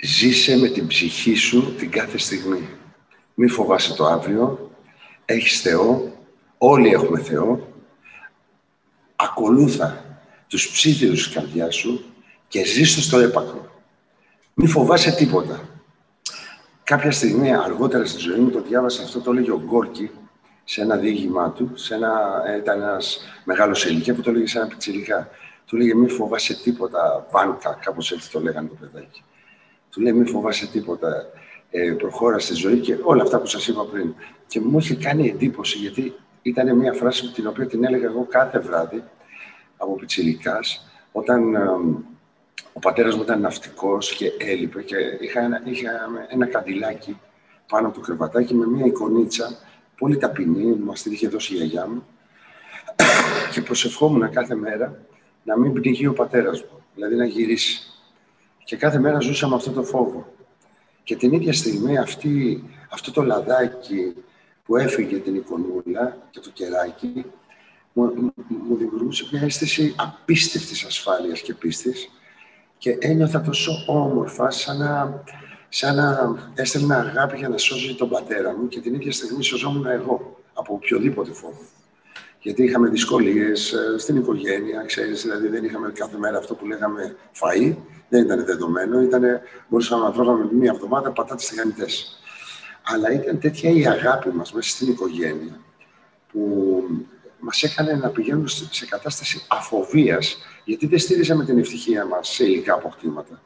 Ζήσε με την ψυχή σου την κάθε στιγμή. Μη φοβάσαι το αύριο. Έχεις Θεό. Όλοι έχουμε Θεό. Ακολούθα τους ψήθυρους της καρδιάς σου και ζήστε στο έπακρο. Μη φοβάσαι τίποτα. Κάποια στιγμή αργότερα στη ζωή μου το διάβασα αυτό, το έλεγε ο Γκόρκι σε ένα διήγημά του, σε ένα, ήταν ένας μεγάλος ηλικία που το έλεγε σε ένα πιτσιλικά. Του λέγε μη φοβάσαι τίποτα, βάνκα, κάπως έτσι το λέγανε το παιδάκι. Του λέει μη φοβάσαι τίποτα, ε, προχώρα στη ζωή και όλα αυτά που σας είπα πριν. Και μου είχε κάνει εντύπωση γιατί ήταν μια φράση την οποία την έλεγα εγώ κάθε βράδυ από πιτσιλικάς, όταν ε, ο πατέρας μου ήταν ναυτικός και έλειπε και είχα ένα, είχα ένα καντιλάκι πάνω από το κρεβατάκι με μια εικονίτσα πολύ ταπεινή, μα την είχε δώσει η γιαγιά μου και προσευχόμουν κάθε μέρα να μην πνιγεί ο πατέρας μου, δηλαδή να γυρίσει. Και κάθε μέρα ζούσα με αυτό το φόβο. Και την ίδια στιγμή αυτή, αυτό το λαδάκι που έφυγε την εικονούλα και το κεράκι μου, μου δημιουργούσε μια αίσθηση απίστευτης ασφάλειας και πίστης και ένιωθα τόσο όμορφα σαν να, σαν να έστελνα αγάπη για να σώσει τον πατέρα μου και την ίδια στιγμή σωζόμουν εγώ από οποιοδήποτε φόβο. Γιατί είχαμε δυσκολίες ε, στην οικογένεια, ξέρεις, δηλαδή δεν είχαμε κάθε μέρα αυτό που λέγαμε φαΐ, δεν ήταν δεδομένο, ήτανε, μπορούσαμε να τρώγαμε μία εβδομάδα πατάτες τηγανιτές. Αλλά ήταν τέτοια η αγάπη μας μέσα στην οικογένεια, που μας έκανε να πηγαίνουμε σε κατάσταση αφοβίας, γιατί δεν στήριζαμε την ευτυχία μας σε υλικά αποκτήματα,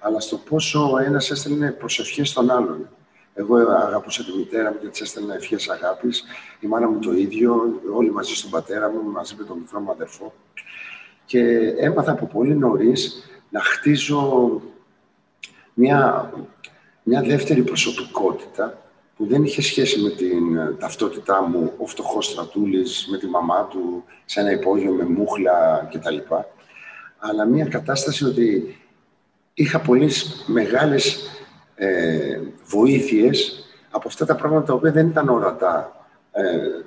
αλλά στο πόσο ο ένας έστελνε προσευχές στον άλλον. Εγώ αγαπούσα τη μητέρα μου και τη έστελνα ευχές αγάπης. Η μάνα μου το ίδιο, όλοι μαζί στον πατέρα μου, μαζί με τον μικρό μου αδερφό. Και έμαθα από πολύ νωρίς να χτίζω μια, μια δεύτερη προσωπικότητα που δεν είχε σχέση με την ε, ταυτότητά μου, ο φτωχός στρατούλης με τη μαμά του, σε ένα υπόγειο με μούχλα κτλ. Αλλά μια κατάσταση ότι είχα πολύ μεγάλες ε, βοήθειες από αυτά τα πράγματα τα οποία δεν ήταν ορατά ε,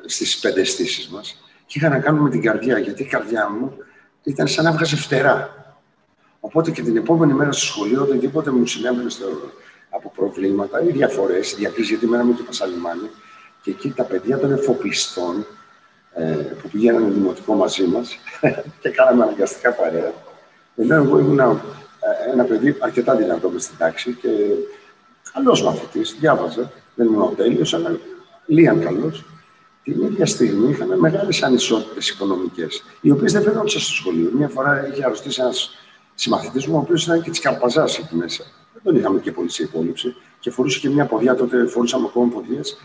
στις πέντε αισθήσεις μας και είχαν να κάνουν με την καρδιά, γιατί η καρδιά μου ήταν σαν να βγάζει φτερά. Οπότε και την επόμενη μέρα στο σχολείο, οτιδήποτε μου συνέβαινε στο, από προβλήματα ή διαφορές, διακρίσεις, γιατί μέναμε και Πασαλιμάνι. Και εκεί τα παιδιά των εφοπλιστών ε, που πηγαίνανε δημοτικό μαζί μας και κάναμε αναγκαστικά παρέα. Ενώ εγώ ήμουν ε, ένα παιδί αρκετά δυνατό μες στην τάξη και καλός μαθητής, διάβαζε. Δεν ήμουν ο τέλειος, αλλά λίγαν καλός. Την ίδια στιγμή είχαμε μεγάλες ανισότητες οικονομικές, οι οποίες δεν φαινόντουσαν στο σχολείο. Μια φορά είχε αρρωστήσει ένας συμμαθητής μου, ο οποίος ήταν και της Καρπαζάς εκεί μέσα δεν είχαμε και πολύ σε υπόλοιψη και φορούσε και μια ποδιά, τότε φορούσαμε ακόμα ποδιές,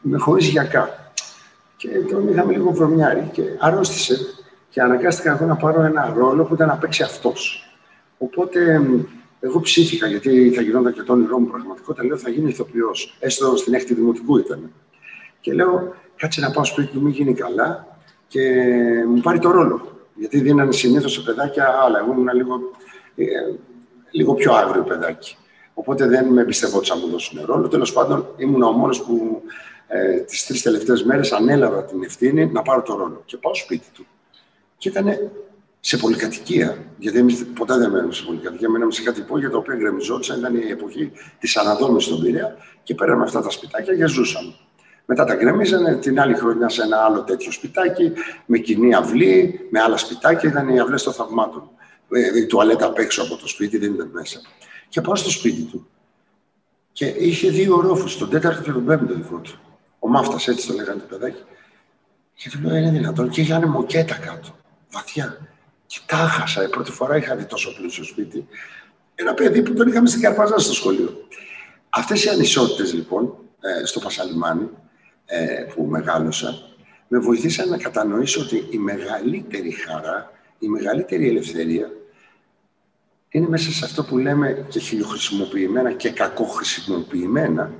με χωρίς γιακά. Και τον είχαμε λίγο βρωμιάρι και αρρώστησε και αναγκάστηκα εγώ να πάρω ένα ρόλο που ήταν να παίξει αυτός. Οπότε εγώ ψήθηκα, γιατί θα γινόταν και το όνειρό μου πραγματικότητα. Λέω θα γίνει ηθοποιός. Έστω στην έκτη δημοτικού ήταν. Και λέω, κάτσε να πάω σπίτι του, μην γίνει καλά και μου πάρει το ρόλο. Γιατί δίνανε συνήθως σε παιδάκια άλλα. Εγώ ήμουν λίγο, ε, λίγο πιο άγριο παιδάκι. Οπότε δεν με εμπιστευόταν να μου δώσουν ρόλο. Τέλος πάντων, ήμουν ο μόνος που ε, τις τρεις τελευταίες μέρες ανέλαβα την ευθύνη να πάρω το ρόλο. Και πάω σπίτι του. Και ήταν σε πολυκατοικία. Γιατί εμεί ποτέ δεν μένουμε σε πολυκατοικία. Μέναμε σε κάτι υπόγειο το οποίο γκρεμιζόντουσαν. Ήταν η εποχή της αναδόμηση στον Πειραιά και πέραμε αυτά τα σπιτάκια και ζούσαμε. Μετά τα γκρεμίζανε την άλλη χρονιά σε ένα άλλο τέτοιο σπιτάκι, με κοινή αυλή, με άλλα σπιτάκια. Ήταν οι αυλές των θαυμάτων. Ε, η τουαλέτα απ' έξω από το σπίτι, δεν ήταν μέσα. Και πάω στο σπίτι του. Και είχε δύο ρόφους, τον τέταρτο και τον πέμπτο δικό του. Ο Μάφτας, έτσι το λέγανε το παιδάκι. Και του λέω: Είναι δυνατόν. Και είχε μοκέτα κάτω, βαθιά. Και τα χάσα. Η πρώτη φορά είχα δει τόσο πλούσιο σπίτι. Ένα παιδί που τον είχαμε στην Καρπαζά στο σχολείο. Αυτές οι ανισότητες λοιπόν ε, στο Πασαλιμάνι ε, που μεγάλωσα με βοηθήσαν να κατανοήσω ότι η μεγαλύτερη χαρά, η μεγαλύτερη ελευθερία είναι μέσα σε αυτό που λέμε και χιλιοχρησιμοποιημένα και κακοχρησιμοποιημένα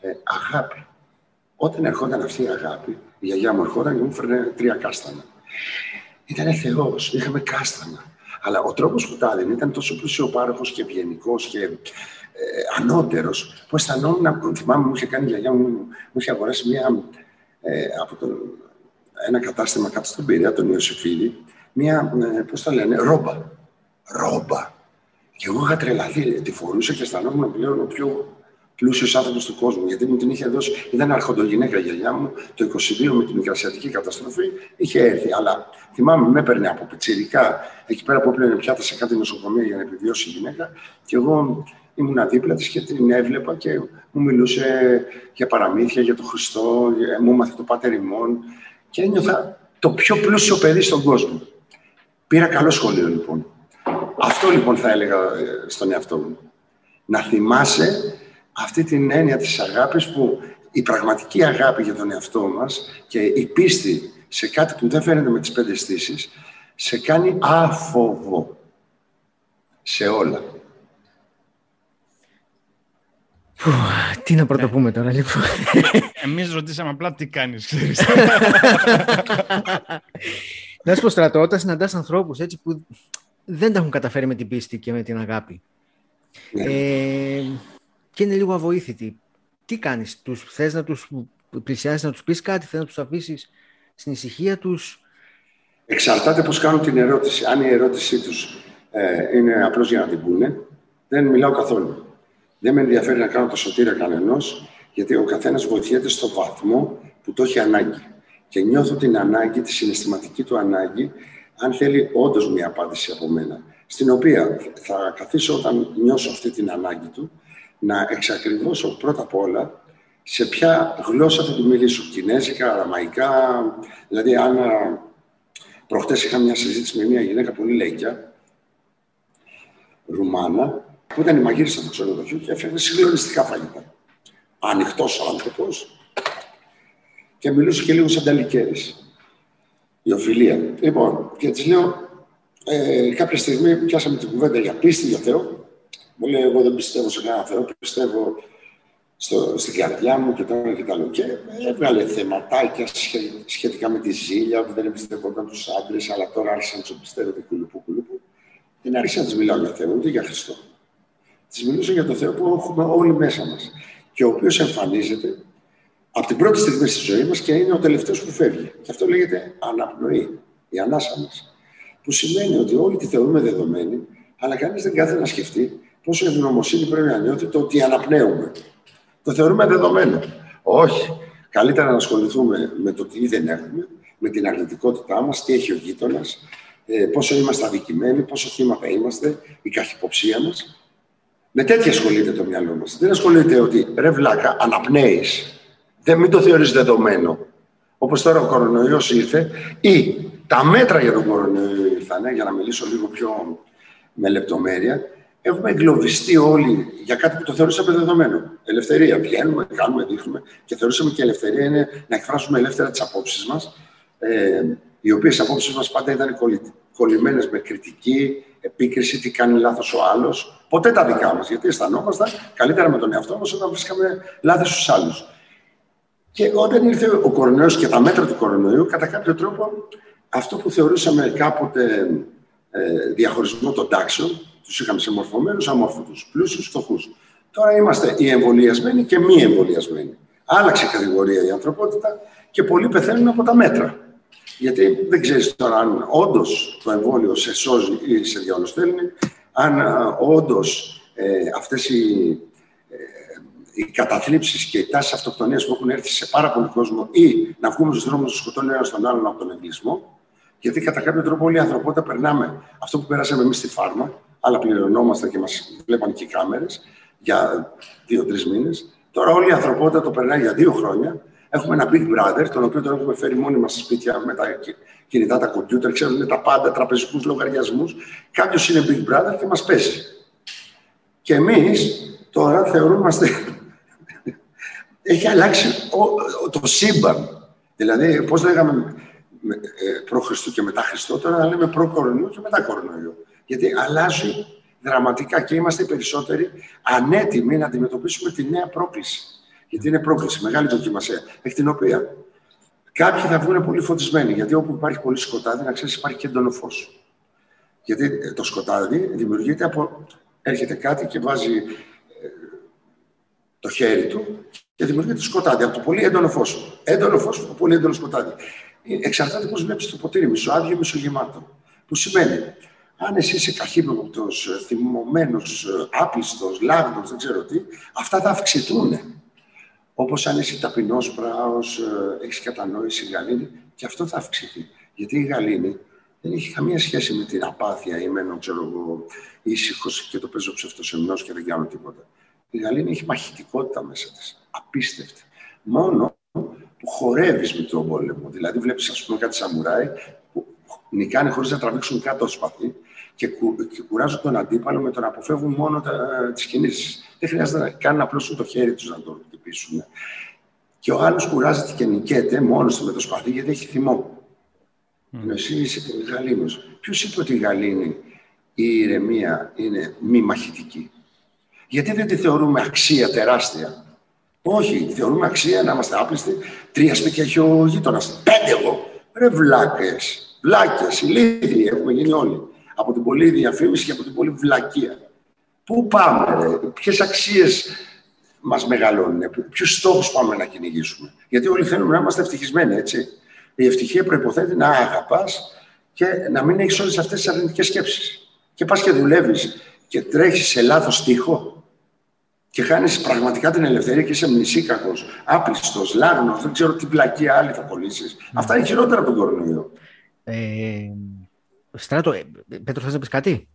ε, αγάπη. Όταν ερχόταν αυτή η αγάπη, η γιαγιά μου ερχόταν και μου έφερνε τρία κάστανα. Ήταν Θεό, είχαμε κάστανα. Αλλά ο τρόπος που τα έδινε ήταν τόσο πλουσιοπάροχος και ευγενικός και ε, ανώτερος, που αισθανόμουν. Θυμάμαι, μου είχε κάνει η γιαγιά μου, μου είχε αγοράσει μια, ε, από τον, ένα κατάστημα κάτω στον Πειραιά, τον Ιωσήφιδη, μια, ε, πώς το λένε, ρόμπα. Ρόμπα Και εγώ είχα τρελαθεί, τη φορούσα και αισθανόμουν πλέον ο πιο πλούσιος άνθρωπος του κόσμου. Γιατί μου την είχε δώσει, ήταν αρχοντογυναίκα η γιαγιά μου, το 22 με την Μικρασιατική καταστροφή είχε έρθει. Αλλά θυμάμαι, με έπαιρνε από πιτσιρικά εκεί πέρα που έπαιρνε πιάτα σε κάτι νοσοκομείο για να επιβιώσει η γυναίκα. Και εγώ ήμουν δίπλα της και την έβλεπα και μου μιλούσε για παραμύθια, για τον Χριστό, μου έμαθε το Πάτερ ημών και ένιωθα το πιο πλούσιο παιδί στον κόσμο. Πήρα καλό σχολείο λοιπόν. Αυτό λοιπόν θα έλεγα ε, στον εαυτό μου. Να θυμάσαι αυτή την έννοια της αγάπης που η πραγματική αγάπη για τον εαυτό μας και η πίστη σε κάτι που δεν φαίνεται με τις πέντε στήσεις σε κάνει άφοβο σε όλα. τι να πρωτοπούμε τώρα, λοιπόν. Εμείς ρωτήσαμε απλά τι κάνεις, ξέρεις. να σου πω, στρατώ, όταν συναντάς ανθρώπους έτσι που δεν τα έχουν καταφέρει με την πίστη και με την αγάπη. Ναι. Ε, και είναι λίγο αβοήθητοι. Τι κάνεις, τους, θες να τους πλησιάσεις, να τους πεις κάτι, θες να τους αφήσεις στην ησυχία τους; Εξαρτάται πώς κάνουν την ερώτηση. Αν η ερώτησή τους ε, είναι απλώς για να την πούνε, δεν μιλάω καθόλου. Δεν με ενδιαφέρει να κάνω το σωτήρα κανενός, γιατί ο καθένας βοηθιέται στο βαθμό που το έχει ανάγκη. Και νιώθω την ανάγκη, τη συναισθηματική του ανάγκη, αν θέλει όντως μια απάντηση από μένα. Στην οποία θα καθίσω όταν νιώσω αυτή την ανάγκη του, να εξακριβώσω πρώτα απ' όλα σε ποια γλώσσα θα του μιλήσω. Κινέζικα, αραμαϊκά. Δηλαδή, αν προχτές είχα μια συζήτηση με μια γυναίκα πολύ λέκια, Ρουμάνα, που ήταν η μαγείρισα του ξενοδοχείου και έφερε συγκλονιστικά φαγητά. Ανοιχτός άνθρωπος και μιλούσε και λίγο σαν ταλικέρη. Η οφειλία. Λοιπόν, και της λέω, ε, κάποια στιγμή πιάσαμε την κουβέντα για πίστη, για Θεό. Μου λέει, Εγώ δεν πιστεύω σε κανένα Θεό, πιστεύω στο, στην καρδιά μου και τώρα και τα άλλο. Και έβγαλε θεματάκια σχετικά με τη ζήλια, που δεν εμπιστευόταν τους άντρε, αλλά τώρα άρχισε να τους εμπιστεύεται κουλουπού κουλουπού. Δεν άρχισα να της μιλάω για Θεό, ούτε για Χριστό. Της μιλούσα για το Θεό που έχουμε όλοι μέσα μας και ο οποίος εμφανίζεται από την πρώτη στιγμή στη ζωή μας και είναι ο τελευταίος που φεύγει. Και αυτό λέγεται αναπνοή, η ανάσα μας. Που σημαίνει ότι όλοι τη θεωρούμε δεδομένη, αλλά κανείς δεν κάθεται να σκεφτεί πόσο ευγνωμοσύνη πρέπει να νιώθει το ότι αναπνέουμε; Το θεωρούμε δεδομένο. Όχι. Καλύτερα να ασχοληθούμε με το τι δεν έχουμε, με την αρνητικότητά μας, τι έχει ο γείτονας, ε, πόσο είμαστε αδικημένοι, πόσο θύματα είμαστε, η καχυποψία μας με τέτοια ασχολείται το μυαλό μας. Δεν ασχολείται ότι ρε βλάκα, αναπνέεις. Δεν μην το θεωρείς δεδομένο. Όπως τώρα ο κορονοϊός ήρθε, ή τα μέτρα για τον κορονοϊό ήρθαν, για να μιλήσω λίγο πιο με λεπτομέρεια. Έχουμε εγκλωβιστεί όλοι για κάτι που το θεωρούσαμε δεδομένο. Ελευθερία. Βγαίνουμε, κάνουμε, δείχνουμε και θεωρούσαμε και ελευθερία είναι να εκφράσουμε ελεύθερα τις απόψεις μας, ε, οι οποίες απόψεις μας πάντα ήταν κολλημένες με κριτική, επίκριση, τι κάνει λάθος ο άλλος. Ποτέ τα δικά μας, γιατί αισθανόμασταν καλύτερα με τον εαυτό μας όταν βρίσκαμε λάθη στους άλλους. Και όταν ήρθε ο κορονοϊός και τα μέτρα του κορονοϊού, κατά κάποιο τρόπο αυτό που θεωρούσαμε κάποτε ε, διαχωρισμό των τάξεων, τους είχαμε σε μορφωμένου, αμόρφωτους, πλούσιους, φτωχούς. Τώρα είμαστε οι εμβολιασμένοι και μη εμβολιασμένοι. Άλλαξε κατηγορία η ανθρωπότητα και πολλοί πεθαίνουν από τα μέτρα. Γιατί δεν ξέρεις τώρα αν όντως το εμβόλιο σε σώζει ή σε διαολοστέλνει, αν όντως ε, αυτές οι, ε, οι καταθλίψεις και οι τάσεις αυτοκτονίας που έχουν έρθει σε πάρα πολύ κόσμο ή να βγούμε στους δρόμους να σκοτώνουν ένας τον άλλον από τον εγκλισμό. Γιατί κατά κάποιο τρόπο όλη η ανθρωπότητα περνάμε αυτό που περάσαμε εμείς στη φάρμα, αλλά πληρωνόμαστε και μας βλέπαν και οι κάμερες για δύο-τρεις μήνες. Τώρα όλη η ανθρωπότητα το περνάει για δύο χρόνια Έχουμε ένα Big Brother, τον οποίο τον έχουμε φέρει μόνοι μας στα σπίτια με τα κινητά, τα κομπιούτερ, ξέρουμε τα πάντα, τραπεζικούς λογαριασμούς. Κάποιος είναι Big Brother και μας πέσει. Και εμείς τώρα θεωρούμαστε. Έχει αλλάξει το σύμπαν. Δηλαδή, πώς λέγαμε ε, προ Χριστού και μετά Χριστό, τώρα λέμε προ κορονοϊού και μετά κορονοϊού. Γιατί αλλάζει δραματικά και είμαστε οι περισσότεροι ανέτοιμοι να αντιμετωπίσουμε τη νέα πρόκληση. Γιατί είναι πρόκληση, μεγάλη δοκιμασία, εκ την οποία κάποιοι θα βγουν πολύ φωτισμένοι. Γιατί όπου υπάρχει πολύ σκοτάδι, να ξέρεις, υπάρχει και έντονο φως. Γιατί ε, το σκοτάδι δημιουργείται από. Έρχεται κάτι και βάζει ε, το χέρι του και δημιουργείται το σκοτάδι από το πολύ έντονο φως. Έντονο φως από πολύ έντονο σκοτάδι. Ε, εξαρτάται πώς βλέπεις το ποτήρι, μισοάδιο ή μισογεμάτο. Που σημαίνει, Αν εσύ είσαι καχύποπτος, θυμωμένος, άπιστος, λάγνος, δεν ξέρω τι, αυτά θα αυξηθούν. Όπως αν είσαι ταπεινός, πράος, έχεις κατανόηση, γαλήνη, και αυτό θα αυξηθεί. Γιατί η γαλήνη δεν έχει καμία σχέση με την απάθεια ή με έναν ξέρω εγώ ήσυχος και το παίζω ψευτοσεμνός και δεν κάνω τίποτα. Η γαλήνη έχει μαχητικότητα μέσα της. Απίστευτη. Μόνο που χορεύεις με τον πόλεμο. Δηλαδή, βλέπεις, ας πούμε, κάτι σαμουράι που νικάνε χωρίς να τραβήξουν κάτω το σπαθί και, κου, και κουράζουν τον αντίπαλο με το να αποφεύγουν μόνο τις κινήσεις. Δεν χρειάζεται να κάνουν απλώς το χέρι τους να το χτυπήσουν. Και ο άλλος κουράζεται και νικέται μόνος του με το σπαθί γιατί έχει θυμό. Mm. Ενώ εσύ είσαι γαλήνος. Ποιος είπε ότι η γαλήνη η ηρεμία είναι μη μαχητική; Γιατί δεν τη θεωρούμε αξία τεράστια; Όχι, τη θεωρούμε αξία να είμαστε άπλιστοι. Τρία σπίτια έχει ο γείτονας. Πέντε εγώ. Ρε βλάκες. Βλάκες, ηλίθιοι έχουμε γίνει όλοι. Από την πολλή διαφήμιση και από την πολλή βλακεία. Πού πάμε, ρε, ποιες αξίες μας μεγαλώνουν, ποιους στόχους πάμε να κυνηγήσουμε; Γιατί όλοι θέλουμε να είμαστε ευτυχισμένοι, έτσι. Η ευτυχία προποθέτει να αγαπάς και να μην έχεις όλες αυτές τις αρνητικές σκέψεις. Και πας και δουλεύεις και τρέχεις σε λάθος τείχο και χάνεις πραγματικά την ελευθερία και είσαι μνησίκακος, άπλιστος, λάγνος, δεν ξέρω τι πλακία άλλη θα κολλήσεις. Αυτά είναι χειρότερα από τον κορονοϊό. Ε, Στράτο, ε, Πέτρο, θες να πεις κάτι;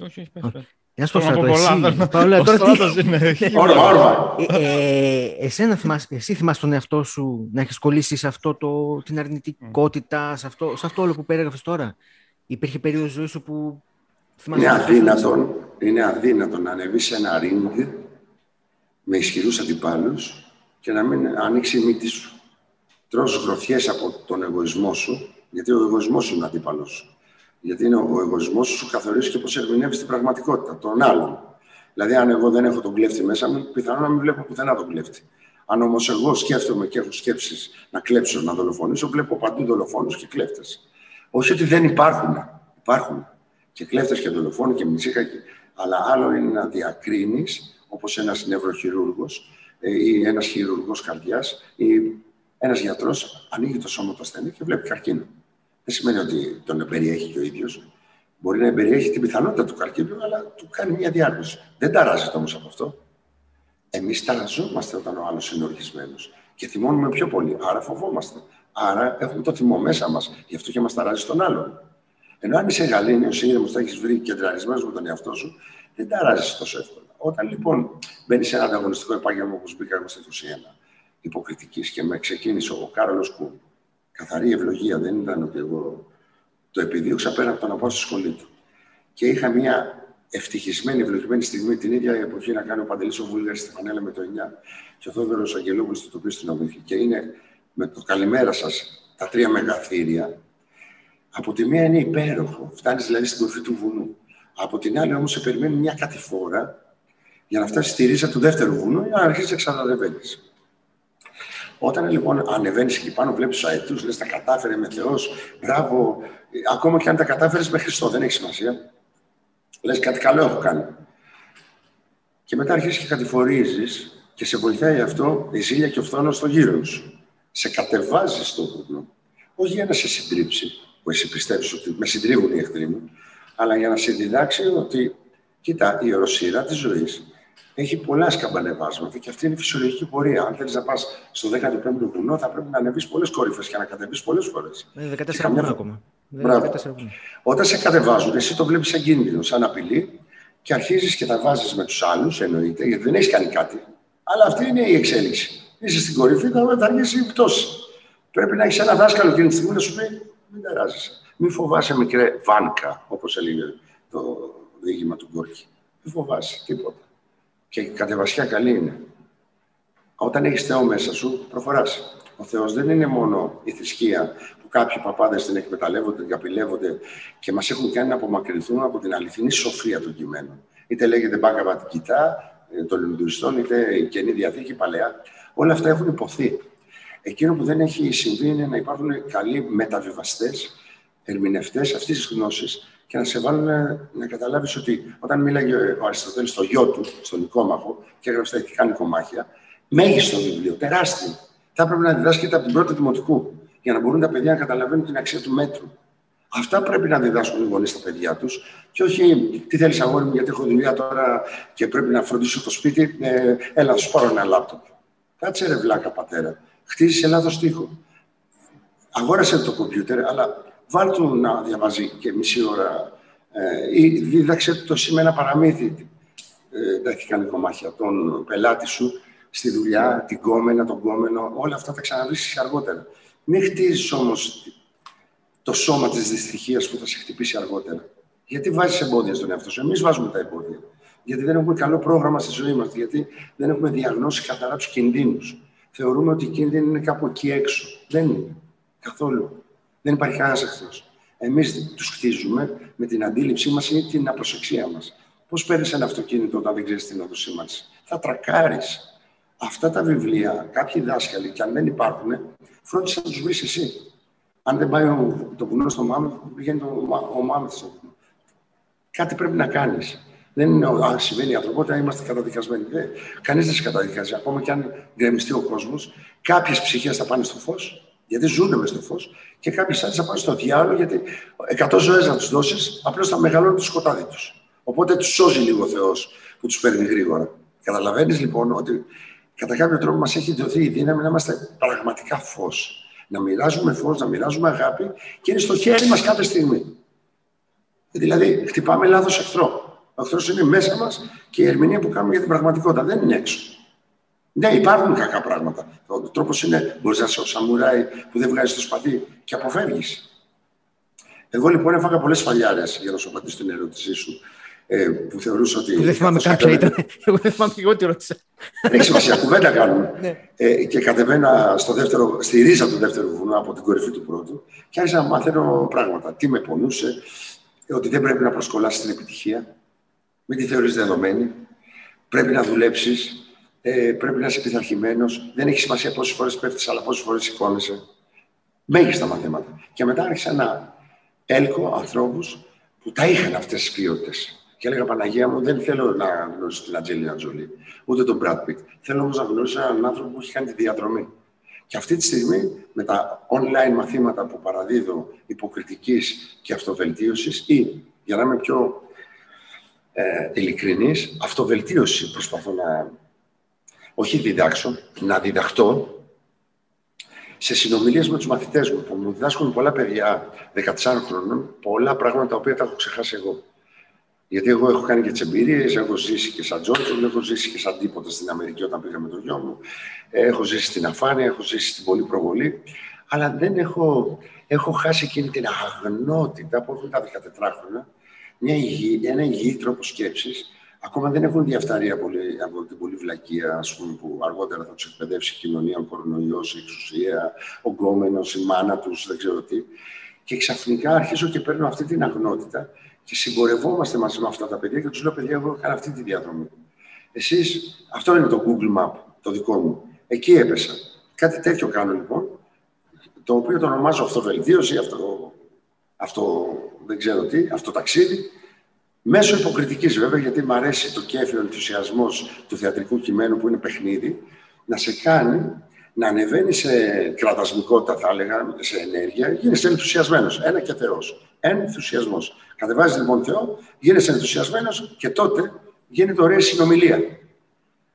Όχι, όχι, πες, πες. Να σου πω Στράτο, εσύ, Παόλα, τώρα τι... Όρμα, όρμα. Ε, εσένα θυμάσαι, εσύ θυμάσαι τον εαυτό σου να έχεις κολλήσει σε αυτό το, την αρνητικότητα, σε αυτό, σε αυτό όλο που περίγραφες τώρα; Υπήρχε περίοδος ζωής σου που θυμάσαι... Είναι αδύνατον, είναι αδύνατον να ανεβείς σε ένα ring με ισχυρούς αντιπάλους και να μην ανοίξει η μύτη σου. Τρως γροθιές από τον εγωισμό σου, γιατί ο εγωισμός είναι ο αντίπαλος σου. Γιατί είναι ο εγωισμός σου καθορίζει και πώς ερμηνεύεις την πραγματικότητα, τον άλλον. Δηλαδή, αν εγώ δεν έχω τον κλέφτη μέσα μου, πιθανόν να μην βλέπω πουθενά τον κλέφτη. Αν όμως εγώ σκέφτομαι και έχω σκέψεις να κλέψω, να δολοφονήσω, βλέπω παντού δολοφόνους και κλέφτες. Όχι ότι δεν υπάρχουν. Υπάρχουν και κλέφτες και δολοφόνοι και μισήκα. Αλλά άλλο είναι να διακρίνεις, όπως ένας νευροχειρούργος ε, ή ένας χειρουργό καρδιάς ή ένας γιατρός ανοίγει το σώμα του ασθενή και βλέπει καρκίνο. Δεν σημαίνει ότι τον περιέχει και ο ίδιος. Μπορεί να περιέχει την πιθανότητα του καρκίνου, αλλά του κάνει μια διάγνωση. Δεν ταράζεται όμως από αυτό. Εμείς ταραζόμαστε όταν ο άλλος είναι οργισμένος και θυμώνουμε πιο πολύ. Άρα φοβόμαστε. Άρα έχουμε το θυμό μέσα μας. Γι' αυτό και μας ταράζει τον άλλον. Ενώ αν είσαι γαλήνιος ή ήρεμο, θα έχεις βρει κεντραρισμένο με τον εαυτό σου, δεν ταράζει τόσο εύκολα. Όταν λοιπόν μπαίνει σε ένα ανταγωνιστικό επάγγελμα όπως μπήκα εγώ στο 21, υποκριτικής και με ξεκίνησε ο Κάρολος Κούν, καθαρή ευλογία, δεν ήταν ότι εγώ το επιδίωξα πέρα από το να πάω στη σχολή του. Και είχα μια ευτυχισμένη, ευλογημένη στιγμή την ίδια εποχή να κάνει ο Παντελή ο Βούλγαρη στη Φανέλα με το 9 και ο Θόδωρος Αγγελόπουλος στο τοπίο στην Ομίχη. Και είναι με το καλημέρα σας τα τρία μεγαθύρια. Από τη μία είναι υπέροχο, φτάνεις δηλαδή στην κορφή του βουνού. Από την άλλη όμως σε περιμένει μια κατηφόρα για να φτάσεις στη ρίζα του δεύτερου βουνού για να αρχίσεις να ξαναδεβαίνει. Όταν λοιπόν ανεβαίνεις εκεί πάνω, βλέπεις του αετούς, λες τα κατάφερε με Θεός, μπράβο. Ακόμα και αν τα κατάφερες με Χριστό, δεν έχει σημασία. Λες κάτι καλό έχω κάνει. Και μετά αρχίζεις και κατηφορίζεις και σε βοηθάει αυτό η ζήλια και ο φθόνος στο γύρο σου. Σε κατεβάζεις στον βουνό. Όχι για να σε συντρίψει, που εσύ πιστεύεις ότι με συντρίβουν οι εχθροί μου, αλλά για να σε διδάξει ότι, κοίτα, η οροσύρα της ζωής έχει πολλά σκαμπανεβάσματα και αυτή είναι η φυσιολογική πορεία. Αν θέλεις να πας στο 15ο βουνό, θα πρέπει να ανεβείς πολλές κορυφές και να κατεβείς πολλές φορές. Είναι 14 βουνά ακόμα. Μπράβο. Όταν σε κατεβάζουν, εσύ το βλέπεις σαν κίνδυνο, σαν απειλή και αρχίζεις και τα βάζεις με τους άλλους, εννοείται, γιατί δεν έχεις κάνει κάτι. Αλλά αυτή είναι η εξέλιξη. Είσαι στην κορυφή, θα, θα αργήσει η πτώση. Πρέπει να έχεις ένα δάσκαλο εκείνη τη στιγμή να σου πει: Μην ταράζεσαι. Μην φοβάσαι μικρέ βάνκα, όπως έλεγε το διήγημα του Γκόρκη. Μην φοβάσαι τίποτα. Και η κατεβασιά καλή είναι. Όταν έχεις Θεό μέσα σου, προχωράς. Ο Θεός δεν είναι μόνο η θρησκεία που κάποιοι παπάδες την εκμεταλλεύονται, την απειλεύονται και μας έχουν κάνει να απομακρυνθούμε από την αληθινή σοφία των κειμένων. Είτε λέγεται Μπάκα Βατικητά ε, των Ινδουιστών, είτε η καινή διαθήκη παλαιά. Όλα αυτά έχουν υποθεί. Εκείνο που δεν έχει συμβεί είναι να υπάρχουν καλοί μεταβιβαστές, ερμηνευτές αυτής της γνώσης και να σε βάλουν να καταλάβεις ότι όταν μίλαγε ο Αριστοτέλης στο γιο του, στον Νικόμαχο, και έγραψε τα ηθικά νοικομάχια, μέγιστο βιβλίο, τεράστιο. Θα έπρεπε να διδάσκεται από την πρώτη δημοτικού, για να μπορούν τα παιδιά να καταλαβαίνουν την αξία του μέτρου. Αυτά πρέπει να διδάσκουν οι γονείς στα παιδιά τους. Και όχι, τι θέλεις αγόρι μου, γιατί έχω δουλειά τώρα και πρέπει να φροντίσω το σπίτι. Ε, έλα, σου πάρω ένα λάπτοπ. Κάτσε ρε βλάκα πατέρα. Χτίζεις λάθο τείχο. Αγόρασε το κομπιούτερ, αλλά βάλ του να διαβάζει και μισή ώρα ε, ή δίδαξε το σήμερα παραμύθι. Ε, τα έχει κάνει κομμάτια. Τον πελάτη σου στη δουλειά, την κόμενα, τον κόμενο, όλα αυτά τα ξαναβρίσει αργότερα. Μην χτίζεις όμως το σώμα της δυστυχίας που θα σε χτυπήσει αργότερα. Γιατί βάζεις εμπόδια στον εαυτό σου; Εμείς βάζουμε τα εμπόδια. Γιατί δεν έχουμε καλό πρόγραμμα στη ζωή μας. Γιατί δεν έχουμε διαγνώσει καθαρά τους κινδύνους. Θεωρούμε ότι οι κίνδυνοι είναι κάπου εκεί έξω. Δεν είναι. Καθόλου. Δεν υπάρχει κανένας εχθρός. Εμείς τους χτίζουμε με την αντίληψή μας ή την απροσεξία μας. Πώς παίρνεις ένα αυτοκίνητο όταν δεν ξέρεις την οδοσήμανση. Θα τρακάρεις. Αυτά τα βιβλία, κάποιοι δάσκαλοι, και αν δεν υπάρχουν, φρόντισε να τους βρεις εσύ. Αν δεν πάει το βουνό στο Μάμεθ, πηγαίνει το, ο Μάμεθ στο βουνό. Κάτι πρέπει να κάνεις. Δεν είναι, α, συμβαίνει η ανθρωπότητα, είμαστε καταδικασμένοι. Ε, Κανείς δεν σε καταδικάζει. Ακόμα και αν γκρεμιστεί ο κόσμος, κάποιες ψυχές θα πάνε στο φως, γιατί ζουν μες στο φως, και κάποιε άλλε θα πάνε στο διάλογο, γιατί 100 ζωές να τους δώσεις, απλώς θα μεγαλώνει το σκοτάδι τους. Οπότε τους σώζει λίγο ο Θεός που τους παίρνει γρήγορα. Καταλαβαίνεις λοιπόν ότι κατά κάποιο τρόπο μας έχει δοθεί η δύναμη να είμαστε πραγματικά φως. Να μοιράζουμε φως, να μοιράζουμε αγάπη και είναι στο χέρι μας κάθε στιγμή. Δηλαδή, χτυπάμε λάθος εχθρό. Ο εχθρός είναι μέσα μας και η ερμηνεία που κάνουμε για την πραγματικότητα δεν είναι έξω. Ναι, υπάρχουν κακά πράγματα. Ο τρόπος είναι, μπορείς να είσαι ο σαμουράι που δεν βγάζει το σπαθί και αποφεύγεις. Εγώ λοιπόν έφαγα πολλές φαλιάρες για να σου απαντήσω την ερώτησή σου. Ε, που θεωρούσα ότι. Δεν θυμάμαι κάποια ήταν. Εγώ δεν θυμάμαι εγώ τι ρώτησα. Δεν έχει σημασία, κουβέντα κάνουμε. Ναι. ε, και κατεβαίνα στο δεύτερο, στη ρίζα του δεύτερου βουνού από την κορυφή του πρώτου και άρχισα να μάθαινω πράγματα. Τι με πονούσε, ότι δεν πρέπει να προσκολάσεις την επιτυχία. Μην τη θεωρείς δεδομένη. Πρέπει να δουλέψεις. Ε, πρέπει να είσαι πειθαρχημένος. Δεν έχει σημασία πόσες φορές πέφτεις, αλλά πόσες φορές σηκώνεσαι. Μέγιστα μαθήματα. Και μετά άρχισα να έλκω ανθρώπους που τα είχαν αυτές τις ποιότητες. Και έλεγα Παναγία μου, δεν θέλω να γνωρίσω την Ατζέλινα Τζολί, ούτε τον Brad Pitt. Θέλω όμως να γνωρίσω έναν άνθρωπο που έχει κάνει τη διαδρομή. Και αυτή τη στιγμή, με τα online μαθήματα που παραδίδω υποκριτικής και αυτοβελτίωσης, ή για να είμαι πιο ε, ειλικρινής, αυτοβελτίωση προσπαθώ να. Όχι διδάξω, να διδαχτώ σε συνομιλίες με τους μαθητές μου, που μου διδάσκουν πολλά παιδιά 14 χρόνων, πολλά πράγματα τα οποία τα έχω ξεχάσει εγώ. Γιατί εγώ έχω κάνει και τις εμπειρίες, έχω ζήσει και σαν Τζόρτζον, έχω ζήσει και σαν τίποτα στην Αμερική όταν πήγα με τον γιο μου. Έχω ζήσει στην αφάνεια, έχω ζήσει στην πολύ προβολή. Αλλά δεν έχω, έχω χάσει εκείνη την αγνότητα που έχουν τα 14 χρόνια, μια υγιή, ένα υγιή τρόπο σκέψης. Ακόμα δεν έχουν διαφθαρεί από, από την πολύ βλακεία, ας πούμε, που αργότερα θα τους εκπαιδεύσει η κοινωνία, ο κορονοϊός, η εξουσία, ο γκόμενος, η μάνα τους, δεν ξέρω τι. Και ξαφνικά αρχίζω και παίρνω αυτή την αγνότητα και συμπορευόμαστε μαζί με αυτά τα παιδιά και τους λέω: Παιδιά, εγώ έκανα αυτή τη διαδρομή. Εσείς, αυτό είναι το Google Map, το δικό μου. Εκεί έπεσα. Κάτι τέτοιο κάνω λοιπόν, το οποίο το ονομάζω αυτοβελτίωση, αυτό, αυτό δεν ξέρω τι, αυτό ταξίδι. Μέσω υποκριτικής βέβαια, γιατί μου αρέσει το κέφι, ο ενθουσιασμός του θεατρικού κειμένου που είναι παιχνίδι, να σε κάνει να ανεβαίνει σε κραδασμικότητα, θα έλεγα, σε ενέργεια, γίνεσαι ενθουσιασμένος. Ένα και Θεός. Ενθουσιασμός. Κατεβάζεις λοιπόν Θεό, γίνεσαι ενθουσιασμένος και τότε γίνεται ωραία συνομιλία.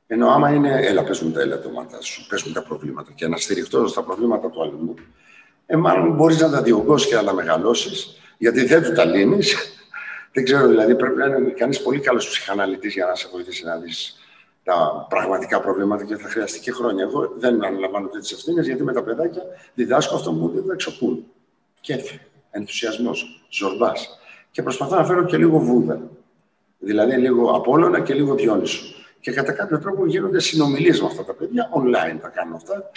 Ενώ άμα είναι, έλα, πέσουν τα ελαττώματα σου, πέσουν τα προβλήματα και να στηριχτώ στα προβλήματα του αλλού, ε, μάλλον μπορείς να τα διωγγώσεις και να τα μεγαλώσεις, γιατί δεν του τα λύνεις. Δεν ξέρω, δηλαδή πρέπει να είναι κανείς πολύ καλός ψυχαναλυτής για να σε βοηθήσει να δεις τα πραγματικά προβλήματα και θα χρειαστεί και χρόνια. Εγώ δεν αναλαμβάνω τέτοιες ευθύνες γιατί με τα παιδάκια διδάσκω αυτό που δεν εξοπούν. Κέφι, ενθουσιασμός, ζορμπάς. Και προσπαθώ να φέρω και λίγο βούδα. Δηλαδή λίγο Απόλλωνα και λίγο Διόνυσο. Και κατά κάποιο τρόπο γίνονται συνομιλίες με αυτά τα παιδιά. Online τα κάνω αυτά.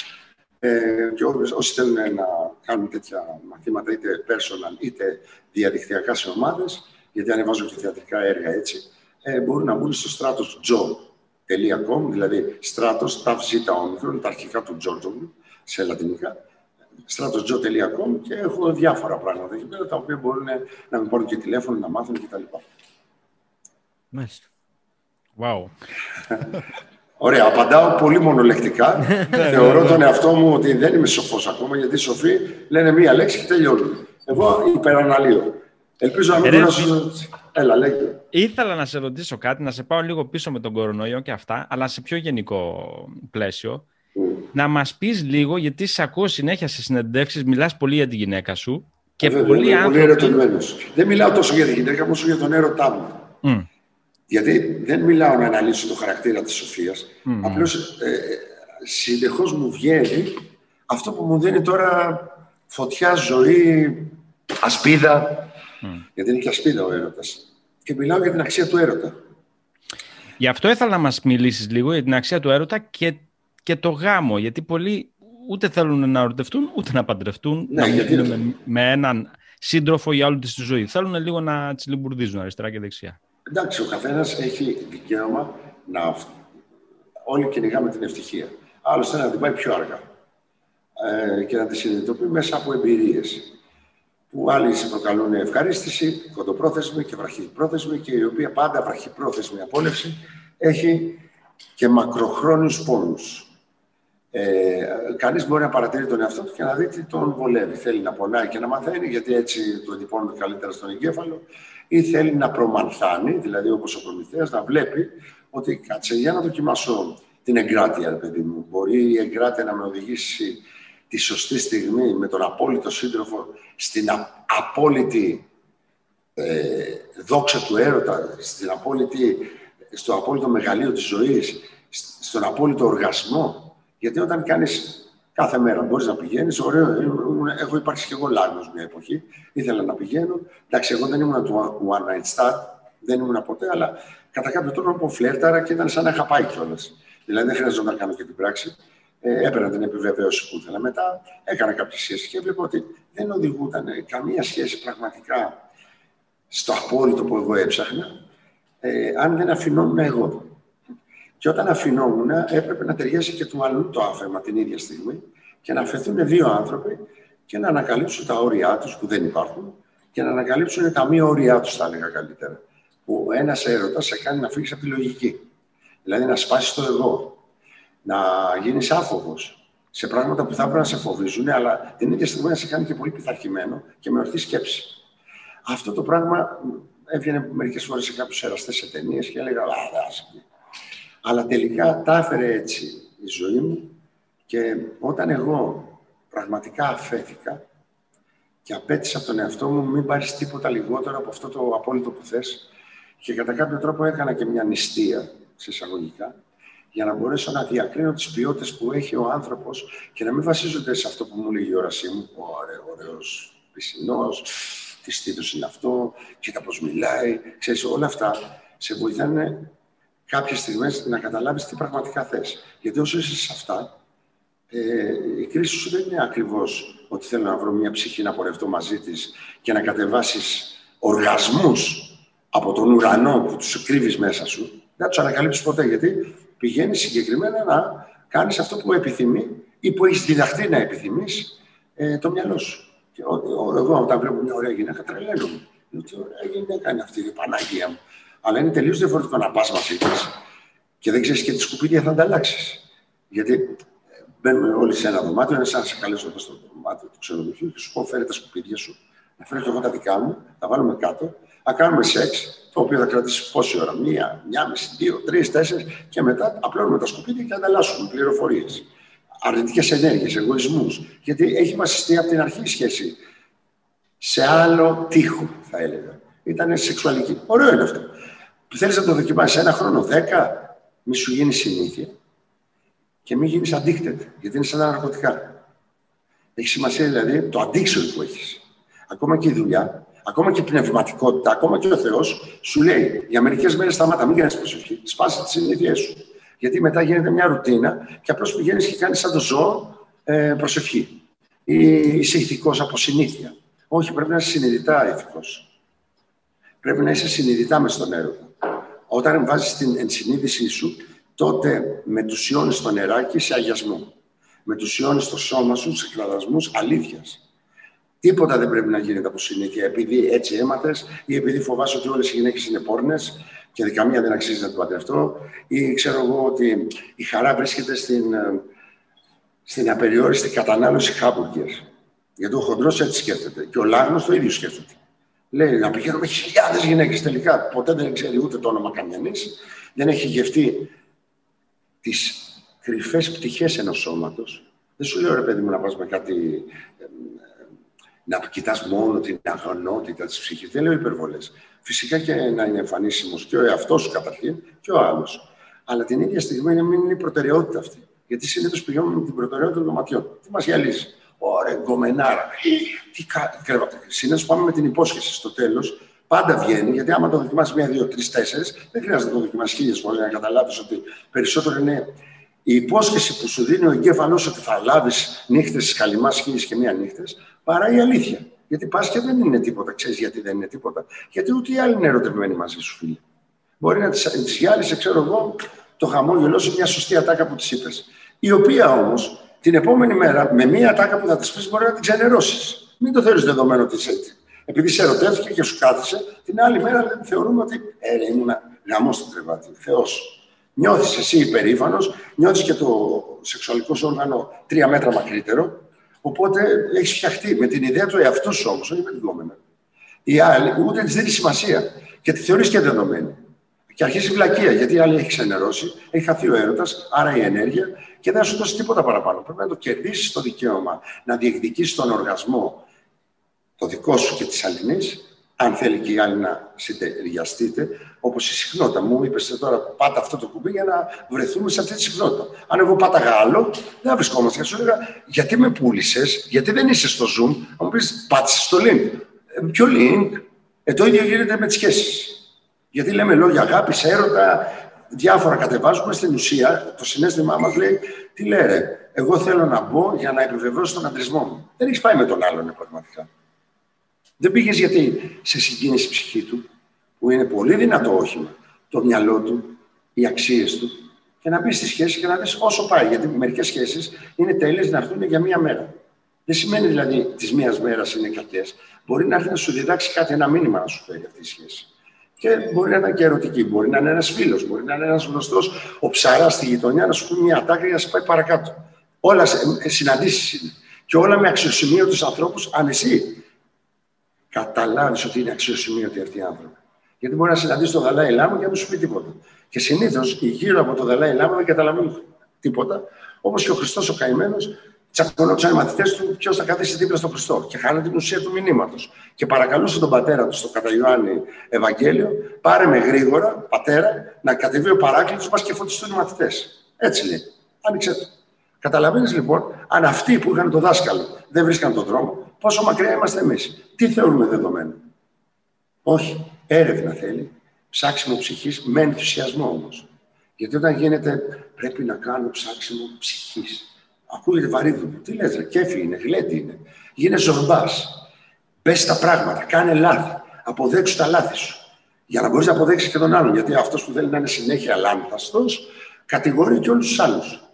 Ε, και όσοι θέλουν να κάνουν τέτοια μαθήματα, είτε personal είτε διαδικτυακά σε ομάδες, γιατί ανεβάζω και θεατρικά έργα έτσι, ε, μπορούν να μπουν στο στράτος Joe .com, δηλαδή στράτος, ταφ ζήτα όμικρον, τα αρχικά του Τζόρτζογλου, σε λατινικά, στράτος.com και έχω διάφορα πράγματα εκεί πέρα, τα οποία μπορούν να με πάρουν και τηλέφωνο, να μάθουν κτλ. Μάλιστα. Wow. Ωραία, απαντάω πολύ μονολεκτικά. Ναι, ναι, Θεωρώ ναι. τον εαυτό μου ότι δεν είμαι σοφός ακόμα, γιατί οι σοφοί λένε μία λέξη και τελειώνουν. Εγώ υπεραναλύω. Ελπίζω να μην Ρε, μπορέσω... Έλα, λέγε. Ήθελα να σε ρωτήσω κάτι, να σε πάω λίγο πίσω με τον κορονοϊό και αυτά, αλλά σε πιο γενικό πλαίσιο. Μμ. Να μας πεις λίγο, γιατί σε ακούω συνέχεια σε συνεντεύξεις, μιλάς πολύ για τη γυναίκα σου και Βέβαια, πολλοί είμαι πολύ άνθρωποι... ερωτευμένος. Δεν μιλάω τόσο για τη γυναίκα μου, όσο για τον έρωτά μου. Μμ, Γιατί δεν μιλάω να αναλύσω το χαρακτήρα της Σοφίας. Μμμ. Απλώς ε, συνεχώς μου βγαίνει αυτό που μου δίνει τώρα φωτιά, ζωή, ασπίδα. Μμ. Γιατί είναι και ασπίδα ο έρωτας. Και μιλάω για την αξία του έρωτα. Γι' αυτό ήθελα να μας μιλήσεις λίγο για την αξία του έρωτα και, και το γάμο, γιατί πολλοί ούτε θέλουν να ερωτευτούν, ούτε να παντρευτούν, Ναι, να γιατί- μείνουν με, με έναν σύντροφο για όλη της τη ζωή. Θέλουν λίγο να τσιλιμπουρδίζουν αριστερά και δεξιά. Εντάξει, ο καθένας έχει δικαίωμα να... Όλοι κυνηγάμε την ευτυχία. Άλλος θέλει να την πάει πιο αργά. Ε, και να τη συνειδητοποιεί μέσα από εμπειρίες. Που άλλοι σε προκαλούν ευχαρίστηση, κοντοπρόθεσμη και βραχυπρόθεσμη και η οποία πάντα βραχυπρόθεσμη απόλευση έχει και μακροχρόνιους πόνους. Ε, κανείς μπορεί να παρατηρεί τον εαυτό του και να δει τι τον βολεύει. Θέλει να πονάει και να μαθαίνει, γιατί έτσι του εντυπώνεται καλύτερα στον εγκέφαλο, ή θέλει να προμανθάνει, δηλαδή όπως ο Προμηθέας, να βλέπει ότι κάτσε για να δοκιμάσω την εγκράτεια, ρε παιδί μου. Μπορεί η εγκράτεια να με οδηγήσει τη σωστή στιγμή με τον απόλυτο σύντροφο στην α- απόλυτη ε, δόξα του έρωτα, στην απόλυτη, στο απόλυτο μεγαλείο της ζωής, σ- στον απόλυτο οργασμό. Γιατί όταν κάνεις κάθε μέρα μπορείς να πηγαίνεις, ωραίο, ε, ήμουν- έχω υπάρξει και εγώ λάγνος μια εποχή, ήθελα να πηγαίνω. Εντάξει, εγώ δεν ήμουν του one night stand, δεν ήμουν ποτέ, αλλά κατά κάποιο τρόπο φλέρταρα και ήταν σαν να είχα πάει κιόλας. Δηλαδή δεν χρειαζόταν να κάνω και την πράξη. Ε, έπαιρνα την επιβεβαίωση που ήθελα. Μετά έκανα κάποιες σχέσεις και βλέπω ότι δεν οδηγούταν καμία σχέση πραγματικά στο απόλυτο που εγώ έψαχνα, ε, αν δεν αφινόμουν εγώ. Και όταν αφινόμουν, έπρεπε να ταιριάσει και του αλλού το άφημα την ίδια στιγμή και να αφαιθούν δύο άνθρωποι και να ανακαλύψουν τα όρια τους που δεν υπάρχουν και να ανακαλύψουν τα μη όρια τους, θα έλεγα καλύτερα. Που ένας έρωτας σε κάνει να φύγεις από τη λογική. Δηλαδή να σπάσεις το εγώ. Να γίνεις άφοβος σε πράγματα που θα έπρεπε να σε φοβίζουν, αλλά την ίδια στιγμή να σε κάνει και πολύ πειθαρχημένο και με ορθή σκέψη. Αυτό το πράγμα έβγαινε μερικές φορές σε κάποιους εραστές σε ταινίες και έλεγα Α, δεν άσε με». Αλλά τελικά τα έφερε έτσι η ζωή μου και όταν εγώ πραγματικά αφέθηκα και απέτησα από τον εαυτό μου μην πάρεις τίποτα λιγότερο από αυτό το απόλυτο που θες και κατά κάποιο τρόπο έκανα και μια νηστεία, σε εισαγωγικά, για να μπορέσω να διακρίνω τις ποιότητες που έχει ο άνθρωπος και να μην βασίζονται σε αυτό που μου λέει η όρασή μου, ωραίο, ωραίος πισινός, τι στήθος είναι αυτό, κοίτα πώς μιλάει, ξέρεις, όλα αυτά σε βοηθάνε κάποιες στιγμές να καταλάβεις τι πραγματικά θες. Γιατί όσο είσαι σε αυτά, ε, η κρίση σου δεν είναι ακριβώς ότι θέλω να βρω μια ψυχή να πορευτώ μαζί της και να κατεβάσεις οργασμούς από τον ουρανό που τους κρύβεις μέσα σου. Δεν τους ανακαλύψεις ποτέ, γιατί πηγαίνεις συγκεκριμένα να κάνεις αυτό που επιθυμεί ή που έχεις διδαχθεί να επιθυμείς ε, το μυαλό σου. Και ο, ο, εγώ όταν βλέπω μια ωραία γυναίκα τρελαίνομαι. Λέω τι ωραία γυναίκα είναι αυτή η Παναγία μου. Αλλά είναι τελείως διαφορετικό να πας μαζί της και δεν ξέρεις και τι σκουπίδια θα ανταλλάξεις. Γιατί ε, μπαίνουμε όλοι σε ένα δωμάτιο, είναι σαν να σε καλέσω εδώ στο δωμάτιο του ξενοδοχείου και σου πω φέρε τα σκουπίδια σου, να φέρω και εγώ τα δικά μου, τα βάλουμε κάτω, να κάνουμε σεξ, το οποίο θα κρατήσει πόση ώρα, μία, μία μισή, δύο, τρεις, τέσσερις και μετά απλώνουμε τα σκουπίδια και ανταλλάσσουμε πληροφορίες. Αρνητικές ενέργειες, εγωισμούς. Γιατί έχει βασιστεί από την αρχή η σχέση σε άλλο τείχο, θα έλεγα. Ήταν σεξουαλική. Ωραίο είναι αυτό. Θέλεις να το δοκιμάσεις ένα χρόνο, δέκα, μη σου γίνει συνήθεια και μην γίνεις addicted, γιατί είναι σαν τα ναρκωτικά. Έχει σημασία δηλαδή το addiction που έχεις. Ακόμα και η δουλειά, ακόμα και η πνευματικότητα, ακόμα και ο Θεός σου λέει για μερικές μέρες σταμάτα, μην κάνεις προσευχή. Σπάσε τις συνήθειές σου. Γιατί μετά γίνεται μια ρουτίνα και απλώς πηγαίνεις και κάνεις σαν το ζώο ε, προσευχή. Ή είσαι ηθικός από συνήθεια. Όχι, πρέπει να είσαι συνειδητά ηθικός. Πρέπει να είσαι συνειδητά μες στον έρωτα. Όταν βάζεις την ενσυνείδησή σου, τότε μετουσιώνεις το νεράκι σε αγιασμό. Μετουσιώνεις το σώμα σου σε κλαδασμούς αλήθειας. Τίποτα δεν πρέπει να γίνεται από συνήθεια επειδή έτσι έμαθε ή επειδή φοβάσαι ότι όλες οι γυναίκες είναι πόρνες και καμία δεν αξίζει να την παντρευτώ ή ξέρω εγώ ότι η χαρά βρίσκεται στην, στην απεριόριστη κατανάλωση χάμπουργκερ. Γιατί ο χοντρός έτσι σκέφτεται. Και ο Λάγνος το ίδιο σκέφτεται. Λέει να πηγαίνουμε χιλιάδες γυναίκες τελικά. Ποτέ δεν ξέρει ούτε το όνομα καμιανή. Δεν έχει γευτεί τις κρυφές πτυχές ενός σώματος. Δεν σου λέω ρε παιδί μου να πας με κάτι. Να κοιτάς μόνο την αγωνότητα της ψυχής. Δεν λέω υπερβολές. Φυσικά και να είναι εμφανίσιμος και ο εαυτός σου καταρχήν και ο άλλος. Αλλά την ίδια στιγμή να μην είναι η προτεραιότητα αυτή. Γιατί συνήθως πηγαίνουμε με την προτεραιότητα των ματιών. Τι μας γυαλίζει. Ωραία, γκομενάρα. Τι κα... Συνήθως πάμε με την υπόσχεση στο τέλος. Πάντα βγαίνει, γιατί άμα το δοκιμάσεις μία, δύο, τρεις, τέσσερις, δεν χρειάζεται να το δοκιμάσεις χίλιες φορές για να καταλάβεις ότι περισσότερο είναι η υπόσχεση που σου δίνει ο εγκέφαλο ότι θα λάβεις νύχτες της καλυμάς χίλιες και μία νύχτες, παρά η αλήθεια. Γιατί πας και δεν είναι τίποτα. Ξέρεις γιατί δεν είναι τίποτα. Γιατί ούτε οι άλλοι είναι ερωτευμένοι μαζί σου, φίλοι. Μπορεί να τη γυάλισε, ξέρω εγώ, το χαμόγελό σου μια σωστή ατάκα που τη είπες. Η οποία όμως την επόμενη μέρα με μια ατάκα που θα τη πεις μπορεί να την ξενερώσεις. Μην το θεωρείς δεδομένο ότι είσαι έτσι. Επειδή σε ερωτεύτηκε και σου κάθισε, την άλλη μέρα θεωρούμε ότι ε, ήμουν γαμός στο τρεβάτι. Θεός. Νιώθεις εσύ υπερήφανος, νιώθεις και το σεξουαλικό σου όργανο τρία μέτρα μακρύτερο. Οπότε έχεις φτιαχτεί με την ιδέα του εαυτού σου όμως, όχι με την κόμενα. Η άλλη ούτε της δίνεις σημασία και τη θεωρείς και δεδομένη. Και αρχίζει η βλακεία, γιατί η άλλη έχεις ξενερώσει, έχει χαθεί ο έρωτας, άρα η ενέργεια και δεν σου δώσει τίποτα παραπάνω. Πρέπει να το κερδίσεις το δικαίωμα, να διεκδικήσει τον οργασμό το δικό σου και της αλληνής, αν θέλει και η άλλη να συντεριαστείτε, όπως η συχνότητα μου, είπες τώρα πάτα αυτό το κουμπί για να βρεθούμε σε αυτή τη συχνότητα. Αν εγώ πάταγα άλλο, δεν θα βρισκόμαστε. Και σου έλεγα, γιατί με πούλησες, γιατί δεν είσαι στο Zoom, θα μου πεις, πάτησες στο link. Ε, ποιο link, ε, το ίδιο γίνεται με τις σχέσεις. Γιατί λέμε λόγια αγάπης, έρωτα, διάφορα κατεβάζουμε. Στην ουσία, το συνέστημά μας λέει, τι λέει, εγώ θέλω να μπω για να επιβεβαιώσω τον αντρισμό μου. Δεν έχεις πάει με τον άλλον πραγματικά. Δεν πήγες γιατί σε συγκίνησε η ψυχή του, που είναι πολύ δυνατό όχημα, το μυαλό του, οι αξίες του, και να μπεις στη σχέση και να δεις όσο πάει. Γιατί μερικές σχέσεις είναι τέλειες να έρθουν για μία μέρα. Δεν σημαίνει δηλαδή της μίας μέρας είναι κακές. Μπορεί να έρθει να σου διδάξει κάτι, ένα μήνυμα να σου φέρει αυτή η σχέση. Και μπορεί να είναι και ερωτική, μπορεί να είναι ένας φίλος, μπορεί να είναι ένας γνωστός, ο ψαράς στη γειτονιά να σου πει μια τάκα για να σε πάει παρακάτω. Όλα ε, συναντήσεις είναι. Και όλα με αξιοσημείωτους ανθρώπους, αν εσύ καταλάβεις ότι είναι αξιοσημείωτοι αυτοί οι άνθρωποι. Γιατί μπορεί να συναντήσεις τον Δαλάη Λάμα και να μην σου πει τίποτα. Και συνήθως γύρω από τον Δαλάη Λάμα δεν καταλαβαίνουν τίποτα. Όπως και ο Χριστός ο καημένος τσακωνόταν οι μαθητές του ποιος θα καθίσει δίπλα στον Χριστό. Και χάνει την ουσία του μηνύματος. Και παρακαλούσε τον πατέρα του στο κατά Ιωάννη Ευαγγέλιο, πάρε με γρήγορα, πατέρα, να κατεβεί ο παράκλητος μας και φωτιστούν οι μαθητές. Έτσι λέει. Άνοιξε το. Καταλαβαίνεις λοιπόν, αν αυτοί που είχαν το δάσκαλο δεν βρίσκαν τον δρόμο, πόσο μακριά είμαστε εμείς. Τι θεωρούμε δεδομένο; Όχι. Έρευνα θέλει. Ψάξιμο ψυχής με ενθουσιασμό όμως. Γιατί όταν γίνεται, πρέπει να κάνω ψάξιμο ψυχής. Ακούγεται βαρύδουπο. Τι λες, ρε, κέφι είναι, γλέντι είναι. Γίνε ζορμπάς. Πες τα πράγματα, κάνε λάθη. Αποδέξου τα λάθη σου. Για να μπορείς να αποδέξεις και τον άλλον. Γιατί αυτός που θέλει να είναι συνέχεια λάνθαστος, κατηγορεί και όλους τους άλλους.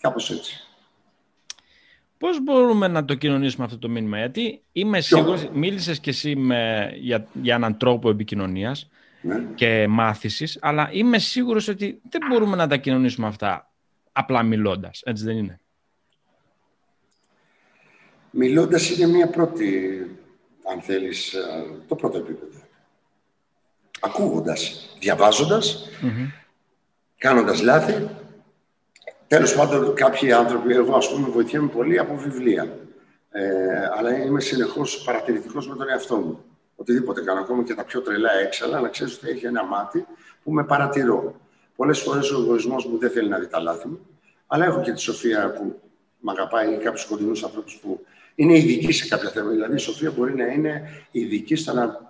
Κάπως έτσι. Πώς μπορούμε να το κοινωνήσουμε αυτό το μήνυμα, Γιατί είμαι σίγουρος, μίλησες κι εσύ με, για, για έναν τρόπο επικοινωνίας ναι. και μάθησης, αλλά είμαι σίγουρος ότι δεν μπορούμε να τα κοινωνήσουμε αυτά απλά μιλώντας. Έτσι δεν είναι; Μιλώντας είναι μια πρώτη, αν θέλεις, ε, το πρώτο επίπεδο. Ακούγοντας, διαβάζοντας, mm-hmm. κάνοντας λάθη. Τέλος πάντων, κάποιοι άνθρωποι, εγώ ας πούμε βοηθιέμαι πολύ από βιβλία. Ε, αλλά είμαι συνεχώς παρατηρητικός με τον εαυτό μου. Οτιδήποτε κάνω, ακόμα και τα πιο τρελά έξαλα, να ξέρεις ότι έχει ένα μάτι που με παρατηρώ. Πολλές φορές ο εγωισμός μου δεν θέλει να δει τα λάθη μου, αλλά έχω και τη Σοφία που με αγαπάει ή κάποιους κοντινούς ανθρώπους που είναι ειδικοί σε κάποια θέματα. Δηλαδή, η Σοφία μπορεί να είναι ειδική στο να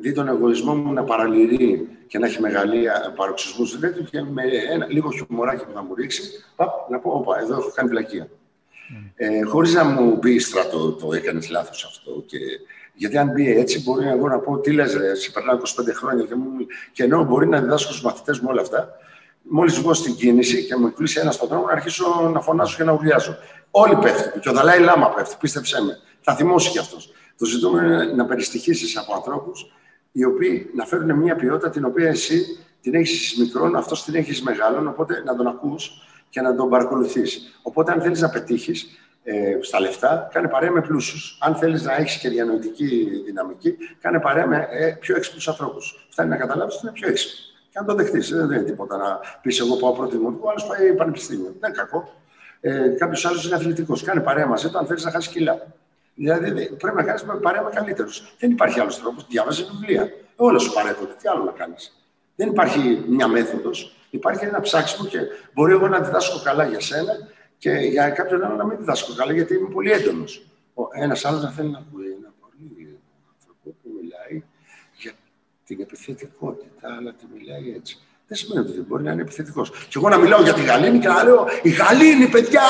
δει τον εγωισμό μου να παραλυρεί και να έχει μεγαλεία παροξισμούς τέτοιου και με ένα λίγο χιουμοράκι που θα μου ρίξει, παπ, να πω: Όπα, εδώ έχω κάνει πλακία. Mm. Ε, Χωρίς να μου πει στρατό, το έκανες λάθος αυτό. Και... Γιατί αν μπει έτσι, μπορεί εγώ να πω: Τι λες, σε περνάω 25 χρόνια και, μου... και ενώ μπορεί να διδάσκω στους μαθητές μου όλα αυτά, μόλις βγω στην κίνηση και μου κλείσει ένας στον δρόμο, να αρχίσω να φωνάζω και να ουρλιάζω. Όλοι πέφτουν. Και ο Δαλάη Λάμα πέφτει, πίστεψέ με. Θα θυμώσει κι αυτός. Το ζητούμε είναι να περιστοιχήσει από ανθρώπους οι οποίοι να φέρουν μια ποιότητα την οποία εσύ την έχεις μικρόν, αυτός την έχεις μεγάλον, οπότε να τον ακούς και να τον παρακολουθείς. Οπότε, αν θέλεις να πετύχεις, ε, στα λεφτά, κάνε παρέα με πλούσιους. Αν θέλεις να έχεις και διανοητική δυναμική, κάνε παρέα με ε, πιο έξυπνους ανθρώπους. Φτάνει να καταλάβεις ότι είναι πιο έξυπνοι. Και αν το δεχτείς, δεν είναι τίποτα να πεις: Εγώ πάω πρώτη μου, ο άλλος πάει πανεπιστήμιο. Δεν είναι κακό. Ε, Κάποιος άλλος είναι αθλητικός. Κάνε παρέα μαζί του αν θέλεις να χάσεις κιλά. Δηλαδή πρέπει να κάνεις παρέα με καλύτερους. Δεν υπάρχει άλλος τρόπος. Διάβαζε βιβλία. Όλα σου παρέχονται. Τι άλλο να κάνεις. Δεν υπάρχει μια μέθοδος. Υπάρχει ένα ψάξιμο και μπορεί εγώ να διδάσκω καλά για σένα και για κάποιον άλλο να μην διδάσκω καλά γιατί είμαι πολύ έντονος. Ένας άλλος να θέλει να ακούει ένα πολύ άνθρωπο που μιλάει για την επιθετικότητα, αλλά τη μιλάει έτσι. Δεν σημαίνει ότι δεν μπορεί να είναι επιθετικός. Και εγώ να μιλάω για τη Γαλήνη και να λέω Η Γαλήνη, παιδιά!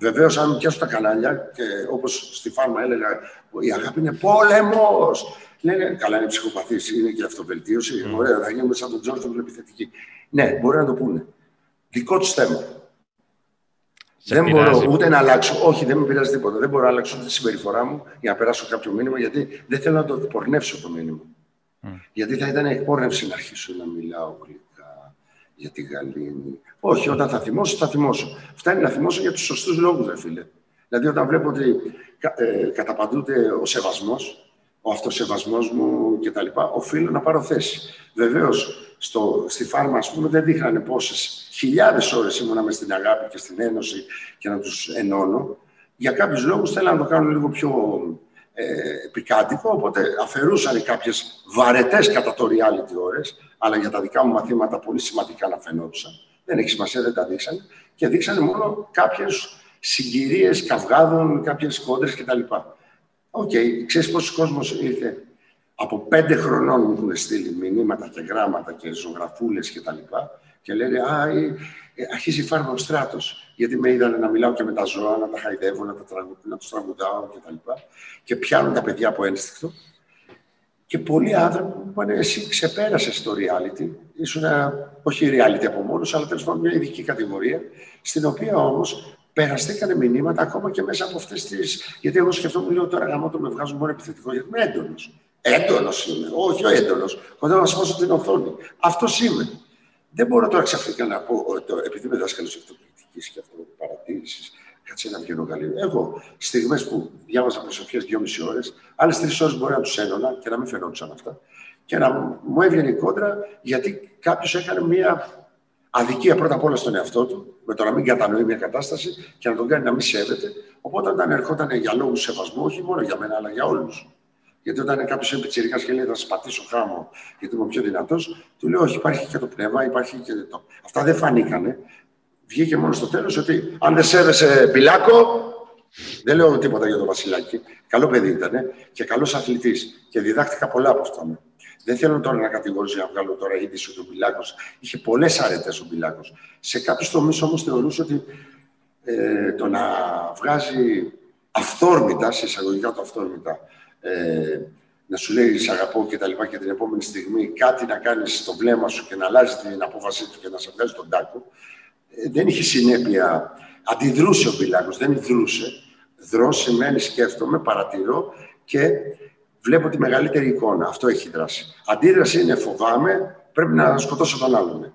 Βεβαίως, αν πιάσω τα κανάλια και όπως στη φάρμα έλεγα, η αγάπη είναι πόλεμος. Λένε, καλά, είναι ψυχοπαθής, είναι και αυτοβελτίωση. Mm. Ωραία, θα γίνουμε σαν τον Τζόρτζον επιθετική. Ναι, μπορεί να το πούνε. Δικό τους θέμα. Σε δεν μπορώ ούτε να αλλάξω. Όχι, δεν με πειράζει τίποτα. Δεν μπορώ να αλλάξω τη συμπεριφορά μου για να περάσω κάποιο μήνυμα, γιατί δεν θέλω να το εκπορνεύσω το μήνυμα. Mm. Γιατί θα ήταν εκπόρνευση να αρχίσω να μιλάω γλυκά για τη Γαλήνη. Όχι, όταν θα θυμώσω, θα θυμώσω. Φτάνει να θυμώσω για τους σωστούς λόγους, δε φίλε. Δηλαδή, όταν βλέπω ότι ε, καταπαντούνται ο σεβασμός, ο αυτοσεβασμός μου κτλ., οφείλω να πάρω θέση. Βεβαίως, στη φάρμα, ας πούμε, δεν δείχνανε πόσες χιλιάδες ώρες ήμουνα μες στην αγάπη και στην ένωση και να τους ενώνω. Για κάποιους λόγους θέλω να το κάνω λίγο πιο ε, επικάτοικο, οπότε αφαιρούσαν κάποιες βαρετές κατά το reality ώρες, αλλά για τα δικά μου μαθήματα πολύ σημαντικά να φαινόντουσαν. Δεν έχει σημασία, δεν τα δείξαν. Και δείξανε μόνο κάποιες συγκυρίες καυγάδων, κάποιες κόντρες κτλ. OK, okay, ξέρεις πόσος κόσμος ήρθε από πέντε χρονών μου έχουν στείλει μηνύματα και γράμματα και ζωγραφούλες και τα λοιπά και λένε «Α, ε, ε αρχίζει φάρμα ο Στράτος», γιατί με είδανε να μιλάω και με τα ζώα, να τα χαϊδεύω, να, τα τραγου, να τους τραγουδάω και τα λοιπά και πιάνουν τα παιδιά από ένστικτο. Και πολλοί άνθρωποι μου είπαν «Εσύ ξεπέρασες το reality, ήσουν όχι reality από μόνος, αλλά τέλος πάντων μια ειδική κατηγορία, στην οποία όμως περαστήκανε μηνύματα ακόμα και μέσα από αυτές τις. Γιατί εγώ σκεφτόμουν, λέω τώρα γάμο το με βγάζουν μόνο επιθετικό, γιατί είμαι έντονος. Έντονος είμαι. Όχι ο έντονος. Όταν να σπάσω την οθόνη. Αυτός είμαι. Δεν μπορώ τώρα ξαφνικά να πω, ότι επειδή είμαι δάσκαλος αυτοκριτική και αυτοπαρατήρησης, κάτσε να βγαίνω καλύτερο. Εγώ, στιγμές που διάβαζα προσευχέ δυόμιση ώρες, άλλες τρεις ώρες μπορεί να τους ένωνα και να μην φαινόντουσαν αυτά. Και να μου έβγαινε η κόντρα γιατί κάποιος έκανε μία αδικία πρώτα απ' όλα στον εαυτό του, με το να μην κατανοεί μια κατάσταση και να τον κάνει να μην σέβεται. Οπότε όταν ερχόταν για λόγους σεβασμού, όχι μόνο για μένα, αλλά για όλους. Γιατί όταν κάποιος είναι πιτσυρικά και λέει θα σα πατήσω χάμο γιατί είμαι πιο δυνατός, του λέω Όχι, υπάρχει και το πνεύμα, υπάρχει και το. Αυτά δεν φανήκανε. Βγήκε μόνος στο τέλος ότι αν δεν σέβεσαι πιλάκο, δεν λέω τίποτα για τον Βασιλάκη. Καλό παιδί ήταν και καλός αθλητής. Και διδάχτηκα πολλά από αυτόν. Δεν θέλω τώρα να κατηγορήσω να βγάλω τώρα είδηση ότι ο Μπιλάκο είχε πολλές αρετές ο Μπιλάκο. Σε κάποιους τομείς όμως θεωρούσε ότι ε, το να βγάζει αυθόρμητα, σε εισαγωγικά το αυθόρμητα, ε, να σου λέει «Σ' αγαπώ» και τα λοιπά και την επόμενη στιγμή κάτι να κάνεις στο βλέμμα σου και να αλλάζει την απόφασή του και να σε βγάζει τον τάκο, ε, δεν είχε συνέπεια. Αντιδρούσε ο Μπιλάκος, δεν δρούσε. Δρώ σημαίνει σκέφτομαι, παρατηρώ και βλέπω τη μεγαλύτερη εικόνα. Αυτό έχει δράση. Αντίδραση είναι φοβάμαι, πρέπει να σκοτώσω τον άλλον.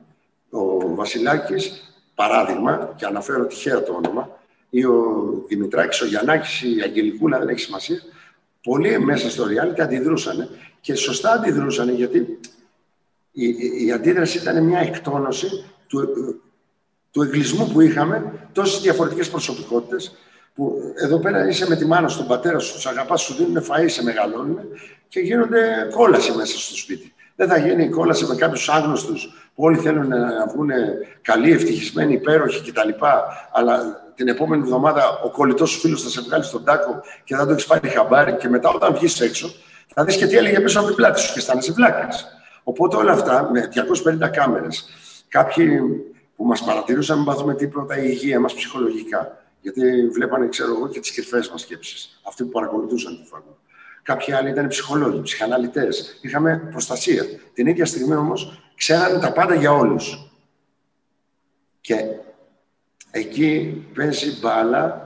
Ο Βασιλάκης, παράδειγμα, και αναφέρω τυχαία το όνομα, ή ο Δημητράκης, ο Γιαννάκης, η Αγγελικούλα, δεν έχει σημασία, πολλοί μέσα στο reality αντιδρούσαν και σωστά αντιδρούσαν γιατί η, η, αντίδραση ήταν μια εκτόνωση του, του εγκλισμού που είχαμε, τόσες διαφορετικές προσωπικότητες, που εδώ πέρα είσαι με τη μάνα στον πατέρα σου, τους αγαπάς, σου δίνουν φαΐ, σε μεγαλώνουν και γίνονται κόλαση μέσα στο σπίτι. Δεν θα γίνει κόλαση με κάποιους άγνωστους που όλοι θέλουν να βγουν καλοί, ευτυχισμένοι, υπέροχοι κτλ. Αλλά την επόμενη εβδομάδα ο κολλητός σου φίλος θα σε βγάλει στον τάκο και θα το έχεις πάρει χαμπάρι και μετά όταν βγεις έξω θα δεις και τι έλεγε πίσω από την πλάτη σου και αισθάνεσαι βλάκα. Οπότε όλα αυτά με 250 κάμερες, κάποιοι που μας παρατηρούσαν, μην πάθουμε τίποτα η υγεία μας ψυχολογικά. Γιατί βλέπανε, ξέρω εγώ, και τις κρυφές μας σκέψεις. Αυτοί που παρακολουθούσαν τη φάρμα. Κάποιοι άλλοι ήταν ψυχολόγοι, ψυχαναλυτές. Είχαμε προστασία. Την ίδια στιγμή όμως ξέρανε τα πάντα για όλους. Και εκεί παίζει μπάλα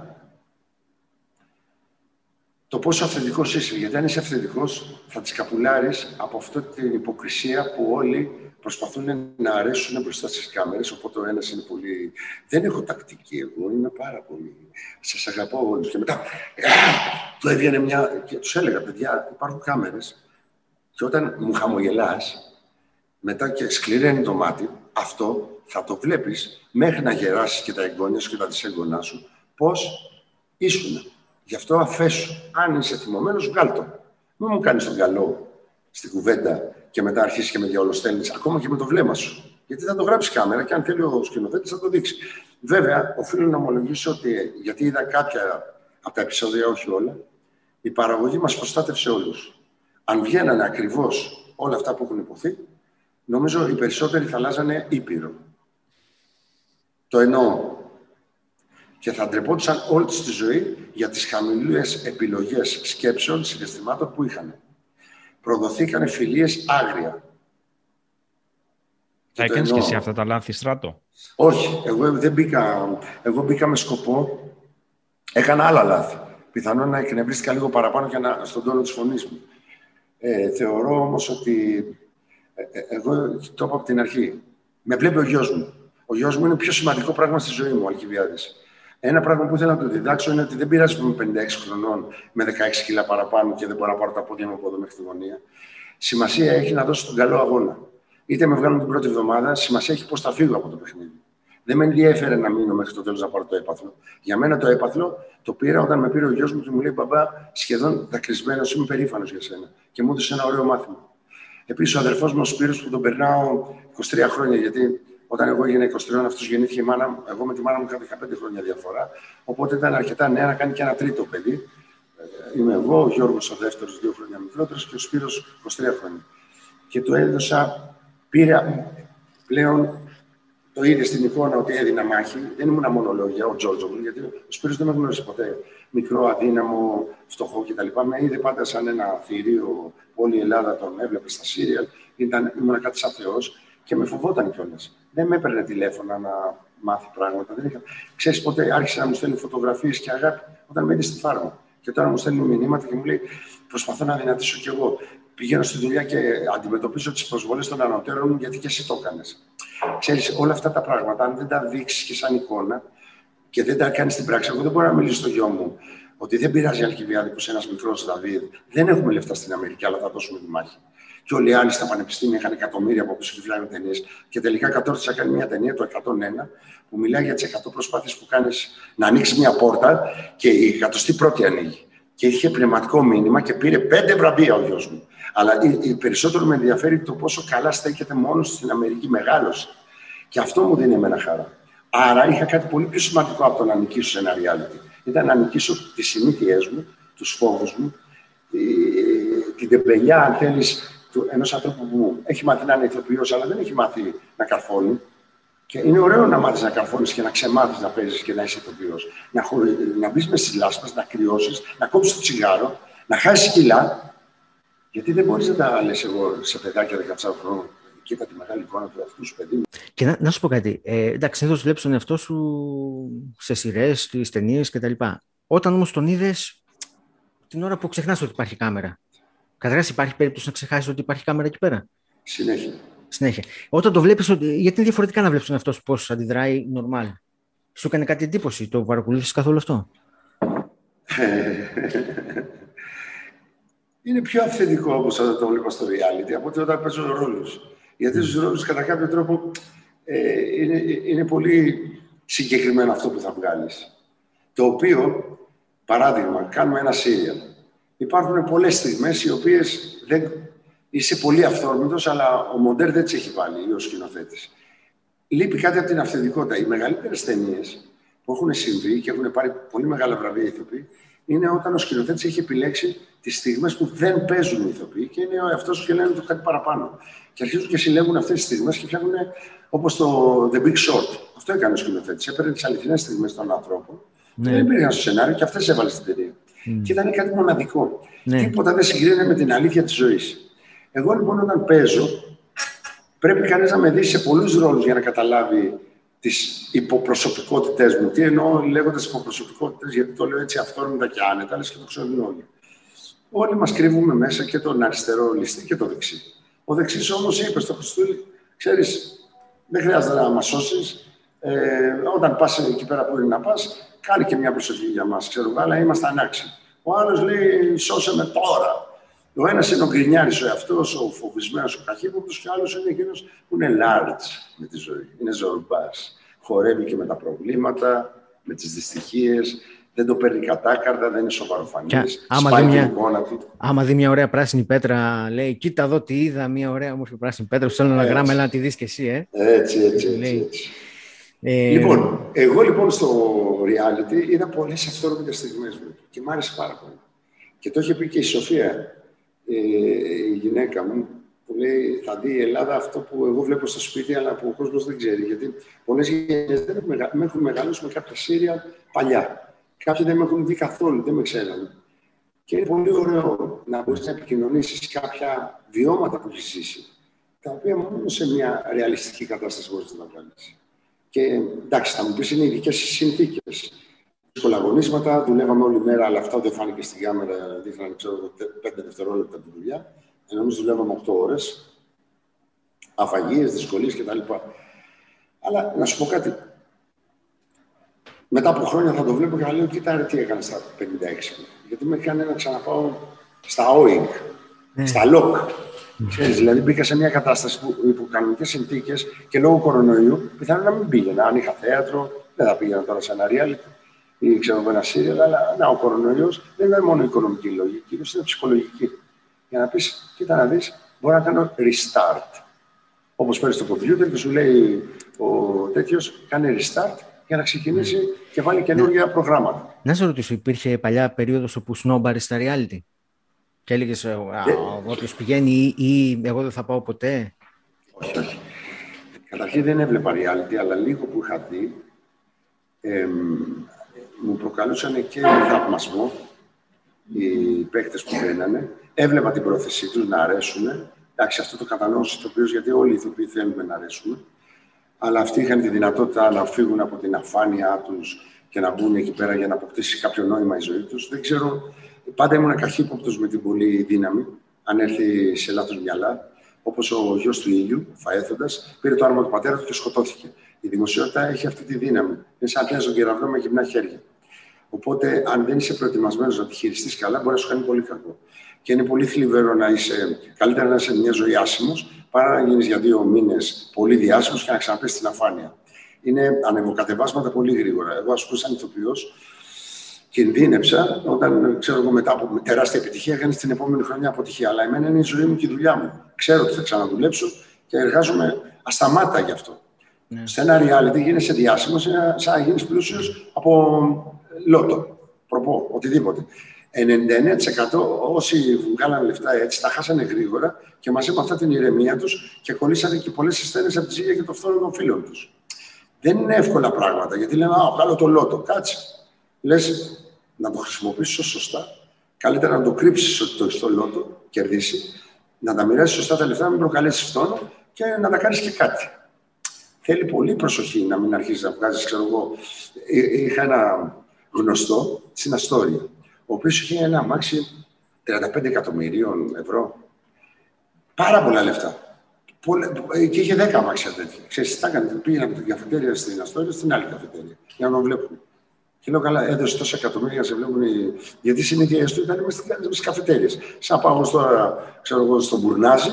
το πόσο αυθεντικός είσαι. Γιατί αν είσαι αυθεντικός, θα τις καπουλάρεις από αυτή την υποκρισία που όλοι προσπαθούν να αρέσουν μπροστά στις κάμερες. Οπότε ο ένας είναι πολύ. Δεν έχω τακτική εγώ, είμαι πάρα πολύ. Σας αγαπώ όλους. Και μετά του έβγαινε μια. και τους έλεγα, παιδιά, υπάρχουν κάμερες. Και όταν μου χαμογελάς, μετά και σκληραίνει το μάτι, αυτό θα το βλέπεις μέχρι να γεράσεις και τα εγγόνια σου και τα δυσέγγονά σου. Πώς ήσουν. Γι' αυτό αφέσου. Αν είσαι θυμωμένος, βγάλ το. Μην μου κάνεις τον καλό στην κουβέντα και μετά αρχίσει και με διαολοστέλνει, ακόμα και με το βλέμμα σου. Γιατί θα το γράψει κάμερα και αν θέλει ο σκηνοθέτης θα το δείξει. Βέβαια, οφείλω να ομολογήσω ότι, γιατί είδα κάποια από τα επεισόδια, όχι όλα, η παραγωγή μας προστάτευσε όλους. Αν βγαίνανε ακριβώς όλα αυτά που έχουν υποθεί, νομίζω οι περισσότεροι θα αλλάζανε ήπειρο. Το εννοώ. Και θα ντρεπόντουσαν όλη τη ζωή για τις χαμηλές επιλογές σκέψεων, συναισθημάτων που είχαν προδοθήκανε φιλίες άγρια. Θα έκανες και εσύ αυτά τα λάθη, Στράτο; Όχι, εγώ δεν μπήκα, εγώ μπήκα με σκοπό, έκανα άλλα λάθη. Πιθανόν να εκνευρίστηκα λίγο παραπάνω και να, στον τόνο της φωνής μου. Ε, θεωρώ όμως ότι ε, ε, εγώ το είπα από την αρχή. Με βλέπει ο γιος μου. Ο γιος μου είναι το πιο σημαντικό πράγμα στη ζωή μου, Αλκιβιάδης. Ένα πράγμα που ήθελα να το διδάξω είναι ότι δεν πειράζει που είμαι 56 χρονών με 16 κιλά παραπάνω και δεν μπορώ να πάρω τα πόδια μου από εδώ μέχρι τη γωνία. Σημασία έχει να δώσω τον καλό αγώνα. Είτε με βγάλουν την πρώτη εβδομάδα, σημασία έχει πώς θα φύγω από το παιχνίδι. Δεν με ενδιαφέρε να μείνω μέχρι το τέλος να πάρω το έπαθλο. Για μένα το έπαθλο το πήρα όταν με πήρε ο γιος μου και μου λέει: Μπαμπά, σχεδόν δακρυσμένος, είμαι περήφανος για σένα. Και μου έδωσε ένα ωραίο μάθημα. Επίσης, ο αδερφός μου ο Σπύρος, που τον περνάω 23 χρόνια, γιατί όταν εγώ έγινα 23, αυτός γεννήθηκε η μάνα μου. Εγώ με τη μάνα μου είχα 15 χρόνια διαφορά. Οπότε ήταν αρκετά νέα να κάνει και ένα τρίτο παιδί. Ε, είμαι εγώ, ο Γιώργος ο δεύτερος, δύο χρόνια μικρότερος και ο Σπύρος 23 χρόνια. Και του έδωσα, πήρα πλέον το είδε στην εικόνα ότι έδινα μάχη. Δεν ήμουν μόνο λόγια, ο Τζόρτζο μου, γιατί ο Σπύρος δεν με γνώρισε ποτέ. Μικρό, αδύναμο, φτωχό κτλ. Με είδε πάντα σαν ένα θηρίο. Όλη η Ελλάδα τον έβλεπε στα Σύριαλ. ήμουν κάτι σαν Θεός και με φοβόταν κιόλας. Δεν με έπαιρνε τηλέφωνα να μάθει πράγματα. Δεν είχα... Ξέρεις πότε άρχισε να μου στέλνει φωτογραφίες και αγάπη; Όταν με είδε στη φάρμα. Και τώρα μου στέλνει μηνύματα και μου λέει: Προσπαθώ να δυνατήσω κι εγώ. Πηγαίνω στη δουλειά και αντιμετωπίζω τις προσβολές των ανωτέρων μου γιατί και εσύ το έκανες. Ξέρεις, όλα αυτά τα πράγματα, αν δεν τα δείξεις και σαν εικόνα και δεν τα κάνεις στην πράξη, εγώ δεν μπορώ να μιλήσω στο γιο μου ότι δεν πειράζει Αλκιβιάδη που είσαι ένας μικρός Δαβίδ. Δεν έχουμε λεφτά στην Αμερική, αλλά θα δώσουμε τη μάχη και όλοι οι άλλοι στα πανεπιστήμια είχαν εκατομμύρια από πίσω και ταινίες. Και τελικά κατόρθωσα να κάνει μια ταινία, το 101, που μιλάει για τις 100 προσπάθειες που κάνεις να ανοίξεις μια πόρτα και η εκατοστή πρώτη ανοίγει. Και είχε πνευματικό μήνυμα και πήρε πέντε βραβεία ο γιος μου. Αλλά περισσότερο με ενδιαφέρει το πόσο καλά στέκεται μόνος στην Αμερική, μεγάλωσε. Και αυτό μου δίνει εμένα χαρά. Άρα είχα κάτι πολύ πιο σημαντικό από το να νικήσω σε ένα reality. Ήταν να νικήσω τις συνήθειέ μου, τους φόβους μου, την τεμπελιά, αν θέλεις, ενός ανθρώπου που έχει μάθει να είναι ηθοποιός, αλλά δεν έχει μάθει να καρφώνει. Και είναι ωραίο να μάθεις να καρφώνεις και να ξεμάθεις να παίζεις και να είσαι ηθοποιός. Να, να μπεις μες στις λάσπες, να κρυώσεις, να κόψεις το τσιγάρο, να χάσεις κιλά. Γιατί δεν μπορείς να τα λες εγώ σε παιδάκια 14 χρόνων. Κοίτα τη μεγάλη εικόνα του εαυτού σου, παιδί Και να, να σου πω κάτι. Ε, εντάξει, εδώ βλέπεις τον εαυτό σου σε σειρές, στις ταινίες κτλ. Όταν όμως τον είδες την ώρα που ξεχνάς ότι υπάρχει κάμερα. Καταρχάς, υπάρχει περίπτωση να ξεχάσεις ότι υπάρχει κάμερα εκεί πέρα. Συνέχεια. Συνέχεια. Όταν το βλέπεις, γιατί είναι διαφορετικά να βλέπεις τον εαυτό σου πώς αντιδράει νορμάλ. Σου έκανε κάτι εντύπωση, το παρακολούθησες καθόλου αυτό; είναι πιο αυθεντικό όπω όταν το βλέπω στο reality από ότι όταν παίζω ρόλους. Γιατί στους ρόλους κατά κάποιο τρόπο ε, είναι, είναι πολύ συγκεκριμένο αυτό που θα βγάλεις. Το οποίο, παράδειγμα, κάνουμε ένα serial υπάρχουν πολλές στιγμές οι οποίες δεν... είσαι πολύ αυθόρμητος, αλλά ο Μοντέρ δεν τις έχει βάλει ή ο σκηνοθέτης. Λείπει κάτι από την αυθεντικότητα. Οι μεγαλύτερες ταινίες που έχουν συμβεί και έχουν πάρει πολύ μεγάλα βραβεία ηθοποιοί είναι όταν ο σκηνοθέτης έχει επιλέξει τις στιγμές που δεν παίζουν οι ηθοποιοί και είναι ο εαυτός του και λένε το κάτι παραπάνω. Και αρχίζουν και συλλέγουν αυτές τις στιγμές και φτιάχνουν όπως το The Big Short. Αυτό έκανε ο σκηνοθέτης. Έπαιρνε τις αληθινές στιγμές των ανθρώπων. Ναι. Δεν υπήρχαν στο σενάριο και αυτές έβαλε στην ταινία. Mm. Και ήταν κάτι μοναδικό. Ναι. Τίποτα δεν συγκρίνεται με την αλήθεια της ζωής. Εγώ λοιπόν όταν παίζω, πρέπει κανείς να με δει σε πολλούς ρόλους για να καταλάβει τις υποπροσωπικότητές μου. Τι εννοώ λέγοντας υποπροσωπικότητες, γιατί το λέω έτσι αυθόρμητα και άνετα, αλλά και το ξέρουν όλοι. Όλοι μας κρύβουμε μέσα και τον αριστερό ληστή και το δεξί. Ο δεξί όμως είπε στο Χριστούλη, ξέρεις, δεν χρειάζεται να μας σώσεις. Ε, όταν πας εκεί πέρα που είναι να πας, κάνει και μια προσοχή για μας, ξέρω, αλλά είμαστε ανάξιοι. Ο άλλος λέει, σώσε με τώρα. Ο ένας είναι ο γκρινιάρης ο εαυτός, ο φοβισμένος, ο καχύποπτος, και ο άλλος είναι εκείνος που είναι large με τη ζωή. Είναι ζορμπά. Χορεύει και με τα προβλήματα, με τις δυστυχίες, δεν το παίρνει κατάκαρτα, δεν είναι σοβαροφανής. Άμα, μια, άμα δει μια ωραία πράσινη πέτρα, λέει: Κοίτα εδώ τι είδα, μια ωραία όμορφη πράσινη πέτρα. Σου θέλω ένα γράμμα, έλα να τη δεις και εσύ, ε. Έτσι, έτσι. έτσι, έτσι. Ε... Λοιπόν, εγώ λοιπόν στο reality είδα πολλές αυθόρμητες στιγμές μου και μ' άρεσε πάρα πολύ. Και το είχε πει και η Σοφία, ε, η γυναίκα μου, που λέει: Θα δει η Ελλάδα αυτό που εγώ βλέπω στο σπίτι, αλλά που ο κόσμος δεν ξέρει. Γιατί πολλές γενιές δεν έχουν, έχουν μεγαλώσει με κάποια σύρια παλιά. Κάποιοι δεν με έχουν δει καθόλου, δεν με ξέρουν. Και είναι πολύ ωραίο να μπορείς να επικοινωνήσεις κάποια βιώματα που έχεις ζήσει, τα οποία μόνο σε μια ρεαλιστική κατάσταση μπορείς να βγάλει. Και εντάξει, θα μου πεις είναι ειδικές συνθήκες. Σχολαγωνίσματα, δουλεύαμε όλη μέρα, αλλά αυτό δεν φάνηκε στην κάμερα. Δείχναν, ξέρω, 5 δευτερόλεπτα τη δουλειά. Ενώ εμεί δουλεύαμε 8 ώρες. Αφαγίες, δυσκολίες κτλ. Αλλά να σου πω κάτι, μετά από χρόνια θα το βλέπω και θα λέω: Κοίτα, ρε, τι έκανα στα 56 Γιατί με έκανε να ξαναπάω στα OIG, ναι. στα LOC. Ξέρεις, δηλαδή μπήκα σε μια κατάσταση που υπό κανονικές συνθήκες και λόγω κορονοϊού πιθανόν να μην πήγαινα. Αν είχα θέατρο, δεν θα πήγαινα τώρα σε ένα reality ή ξέρω ένα σύριαλ, αλλά να, ο κορονοϊός δεν είναι μόνο οικονομική λογική, είναι ψυχολογική. Για να πεις, κοίτα να δεις, μπορώ να κάνω restart. Όπως παίρνεις το κομπιούτερ και σου λέει ο τέτοιος, κάνει restart για να ξεκινήσει mm. και βάλει καινούργια ναι. προγράμματα. Να σε ρωτήσω, υπήρχε παλιά περίοδος όπου σνόμπαρες στα reality; Και έλεγες και... Όποιος πηγαίνει ή, ή, εγώ δεν θα πάω ποτέ. Όχι, όχι. Καταρχήν δεν έβλεπα reality, αλλά λίγο που είχα δει μου προκαλούσαν και θαυμασμό οι παίκτες που μπαίνανε. Έβλεπα την πρόθεσή τους να αρέσουν. Εντάξει, αυτό το κατανοώ στο γιατί όλοι οι ηθοποιοί θέλουμε να αρέσουν αλλά αυτοί είχαν τη δυνατότητα να φύγουν από την αφάνειά τους και να μπουν εκεί πέρα για να αποκτήσει κάποιο νόημα η ζωή τους. Δεν ξέρω, πάντα ήμουν καχύποπτος με την πολύ δύναμη, αν έρθει σε λάθος μυαλά. Όπως ο γιος του ήλιου, φαέθοντας, πήρε το άρμα του πατέρα του και σκοτώθηκε. Η δημοσιότητα έχει αυτή τη δύναμη. Είναι σαν πιάζει τον κεραυνό με γυμνά χέρια. Οπότε, αν δεν είσαι προετοιμασμένος να τη χειριστείς καλά, μπορεί να σου κάνει πολύ κακό. Και είναι πολύ θλιβερό να είσαι, καλύτερα να είσαι μια ζωή άσημος, παρά να γίνεις για δύο μήνες πολύ διάσημος και να ξαναπέσει στην αφάνεια. Είναι ανεβοκατεβάσματα πολύ γρήγορα. Εγώ, α πούμε, σαν ηθοποιό, κινδύνεψα όταν ξέρω εγώ μετά από τεράστια επιτυχία έκανε την επόμενη χρονιά αποτυχία. Αλλά εμένα είναι η ζωή μου και η δουλειά μου. Ξέρω ότι θα ξαναδουλέψω και εργάζομαι ασταμάτα γι' αυτό. Ναι. Σε ένα reality γίνεσαι διάσημος, σαν να γίνεις πλούσιος από λότο. Προπό, οτιδήποτε. 99% όσοι βγάλανε λεφτά έτσι τα χάσανε γρήγορα και μαζί με αυτά την ηρεμία τους και κολλήσανε και πολλές ασθένειες από τη ζήλια και το φθόνο των φίλων τους. Δεν είναι εύκολα πράγματα γιατί λένε Α, βγάλω το λότο. Κάτσε. Λες να το χρησιμοποιήσει σωστά. Καλύτερα να το κρύψεις ότι το έχεις το λότο, κερδίσει, να τα μοιράσει σωστά τα λεφτά, να μην προκαλέσεις φθόνο και να τα κάνεις και κάτι. Θέλει πολύ προσοχή να μην αρχίσει να βγάζεις, ξέρω εγώ. Ε, είχα ένα γνωστό στην Αστόρια ο οποίος είχε ένα αμάξι 35 εκατομμυρίων ευρώ. Πάρα πολλά λεφτά. Και είχε 10 αμάξια τέτοια. Ξέρεις, τα έκανε, πήγαινε από την καφετέρια στην Αστόρια στην άλλη καφετέρια, για να τον βλέπουν. Και λέω, καλά, έδωσε τόσα εκατομμύρια, σε βλέπουν. Οι... Γιατί συνέχεια του ήταν με στι καφετέρειε. Σαν πάω τώρα, ξέρω εγώ, στον Μπουρνάζι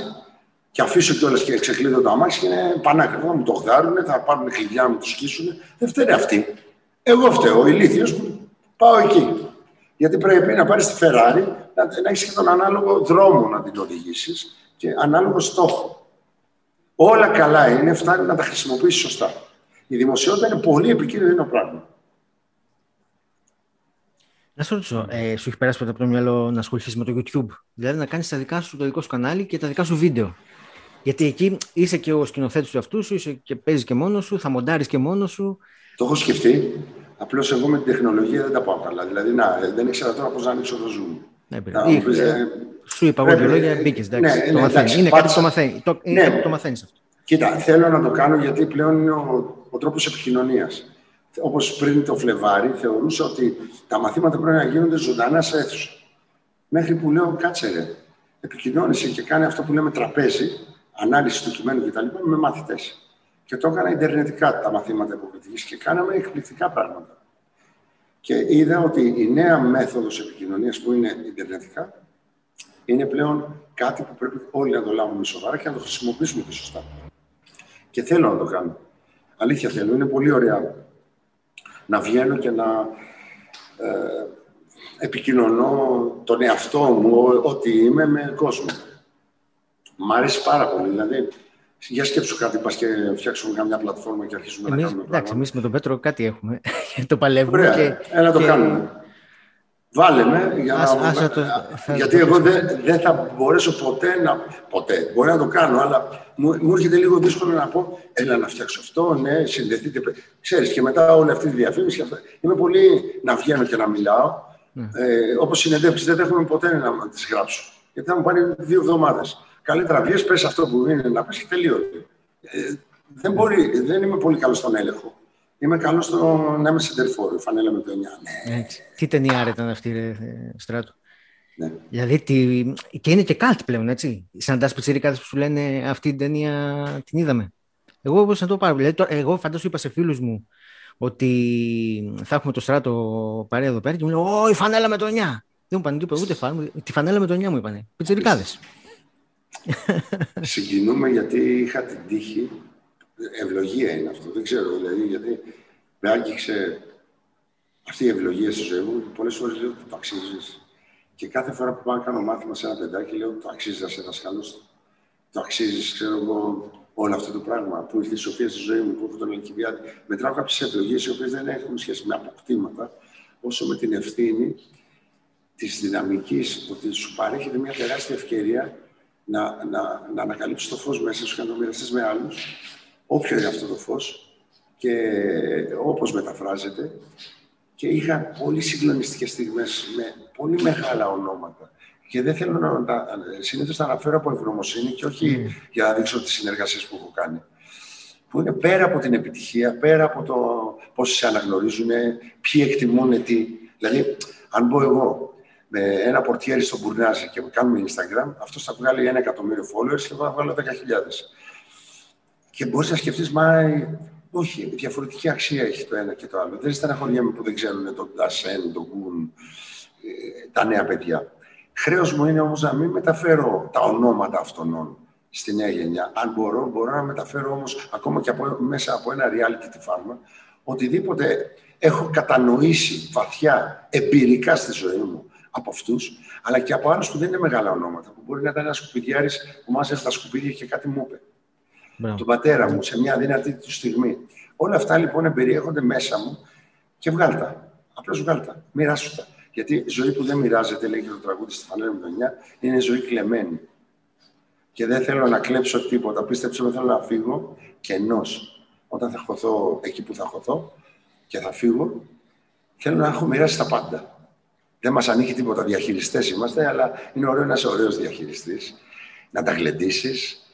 και αφήσω κιόλας και ξεκλείδω το αμάξι και είναι πανάκριβο. μου το γδάρουν, θα πάρουν κλειδιά μου, το σκίσουν. Δεν φταίει αυτή. Εγώ φταίω, ο ηλίθιος που πάω εκεί. Γιατί πρέπει να πάρεις τη Ferrari, να, να έχεις και τον ανάλογο δρόμο να την οδηγήσεις και ανάλογο στόχο. Όλα καλά είναι, φτάνει να τα χρησιμοποιήσεις σωστά. Η δημοσιότητα είναι πολύ επικίνδυνο πράγμα. Να σου ρωτήσω, ε, σου έχει περάσει ποτέ από το μυαλό να ασχοληθείς με το YouTube, δηλαδή να κάνεις τα δικά σου, το δικό σου κανάλι και τα δικά σου βίντεο. Γιατί εκεί είσαι και ο σκηνοθέτης του αυτού σου, είσαι και παίζεις και μόνος σου, θα μοντάρεις και μόνος σου. Το έχω σκεφτεί. Απλώς εγώ με την τεχνολογία δεν τα πάω καλά. Δηλαδή, να, δεν ήξερα τώρα πώς να ανοίξω το Zoom. Ναι, ε, σου είπα εγώ δύο λόγια, μπήκες. Ναι, το μαθαίνεις. Είναι κάτι που το μαθαίνεις. Το, ναι. το μαθαίνεις αυτό. Κοίτα, θέλω να το κάνω γιατί πλέον είναι ο, ο τρόπος επικοινωνίας. Όπως πριν το Φλεβάρι, θεωρούσα ότι τα μαθήματα πρέπει να γίνονται ζωντανά σε αίθουσα. Μέχρι που λέω, κάτσε ρε, επικοινώνησε και κάνει αυτό που λέμε τραπέζι, ανάλυση του κειμένου κτλ. με μαθητές. Και το έκανα ιντερνετικά τα μαθήματα υποκριτική και κάναμε εκπληκτικά πράγματα. Και είδα ότι η νέα μέθοδος επικοινωνίας που είναι ιντερνετικά είναι πλέον κάτι που πρέπει όλοι να το λάβουμε σοβαρά και να το χρησιμοποιήσουμε και σωστά. Και θέλω να το κάνω. Αλήθεια θέλω. Είναι πολύ ωραία να βγαίνω και να ε, επικοινωνώ τον εαυτό μου, ό,τι είμαι, με κόσμο. Μ' αρέσει πάρα πολύ. Δηλαδή, για σκέψου κάτι, πας και φτιάξουμε μια πλατφόρμα και αρχίσουμε εμείς, να κάνουμε Εντάξει, εμείς με τον Πέτρο κάτι έχουμε. το παλεύουμε Ωραία, και... Έλα το κάνουμε. Βάλε με, για να... το... γιατί εγώ δεν, δεν θα μπορέσω ποτέ να... Ποτέ, μπορεί να το κάνω, αλλά μου, μου έρχεται λίγο δύσκολο να πω έλα να φτιάξω αυτό, ναι, συνδεθείτε. Ξέρεις, και μετά όλη αυτή τη διαφήμιση. Αυτά. Είμαι πολύ να βγαίνω και να μιλάω. Mm. Ε, όπως συνεντεύξεις δεν έχουμε ποτέ να τις γράψω. Γιατί θα μου πάρει δύο εβδομάδες καλύτερα βγες, πες αυτό που είναι να πεις και τελείωσε. Ε, δεν, μπορεί, δεν είμαι πολύ καλός στον έλεγχο. Είμαι καλός στο να είμαι σεντερφόρο, φανέλα με το 9. Ναι. Έτσι. Τι ταινία ήταν αυτή, ρε, Στράτο. Ναι. Δηλαδή, τι... και είναι και κάλτ πλέον, έτσι. Συναντάς πιτσιρικάδες που σου λένε αυτή την ταινία την είδαμε. Εγώ όπως να το πάρω. Δηλαδή, εγώ φαντάζομαι είπα σε φίλους μου ότι θα έχουμε το στράτο παρέα εδώ πέρα και μου λένε Ω, η φανέλα με το 9. Δεν μου είπαν τίποτα, ούτε φάνου. Τη φανέλα με το 9 μου είπανε. Πιτσιρικάδες. Συγκινούμε γιατί είχα την τύχη, ευλογία είναι αυτό, δεν ξέρω δηλαδή, γιατί με άγγιξε αυτή η ευλογία στη ζωή μου. Πολλές φορές λέω ότι το αξίζει. Και κάθε φορά που πάω να κάνω μάθημα σε ένα παιδάκι, λέω το αξίζει να σε δασκαλό. Το αξίζει, ξέρω εγώ, όλο αυτό το πράγμα που ήρθε η σοφία στη ζωή μου, που έχω τον Αλκιβιάδη. Μετράω κάποιες ευλογίες οι οποίες δεν έχουν σχέση με αποκτήματα, όσο με την ευθύνη της δυναμικής ότι σου παρέχεται μια τεράστια ευκαιρία να, να, να ανακαλύψεις το φως μέσα σου και να το μοιραστείς με άλλους, όποιο είναι αυτό το φως και όπως μεταφράζεται. Και είχα πολύ συγκλονιστικές στιγμές με πολύ μεγάλα ονόματα. Και δεν θέλω να τα... Συνήθως τα αναφέρω από ευγνωμοσύνη και όχι mm. για να δείξω τις συνεργασίες που έχω κάνει. Που είναι πέρα από την επιτυχία, πέρα από το πώς σε αναγνωρίζουν, ποιοι εκτιμούν τι. Δηλαδή, αν πω εγώ, με ένα πορτιέρι στο Μπουρνάζι και κάνουμε Instagram, αυτός θα βγάλει ένα εκατομμύριο followers και εγώ θα βγάλω 10.000. Και μπορείς να σκεφτείς, μα όχι, διαφορετική αξία έχει το ένα και το άλλο. Δεν στεναχωριέμαι που δεν ξέρουν τον Ντασέν, τον Γκουν, ε, τα νέα παιδιά. Χρέος μου είναι όμως να μην μεταφέρω τα ονόματα αυτών στη νέα γενιά. Αν μπορώ, μπορώ να μεταφέρω όμως ακόμα και από, μέσα από ένα reality τη φάρμα οτιδήποτε έχω κατανοήσει βαθιά, εμπειρικά στη ζωή μου από αυτούς, αλλά και από άλλους που δεν είναι μεγάλα ονόματα. Που μπορεί να ήταν ένας σκουπιδιάρης που μάζευε τα σκουπίδια και κάτι μου είπε. Yeah. Τον πατέρα μου σε μια δύνατη του στιγμή. Όλα αυτά λοιπόν εμπεριέχονται μέσα μου και βγάλτα. Απλώς βγάλτα. Μοιράσου τα. Γιατί η ζωή που δεν μοιράζεται, λέει και το τραγούδι στη Φανέλα με είναι ζωή κλεμμένη. Και δεν θέλω να κλέψω τίποτα. Πίστεψε με, θέλω να φύγω κενός. Όταν θα χωθώ εκεί που θα χωθώ και θα φύγω, θέλω να έχω μοιράσει τα πάντα. Δεν μας ανήκει τίποτα. Διαχειριστές είμαστε, αλλά είναι ωραίο να είσαι ωραίος διαχειριστής. Να τα γλεντήσεις,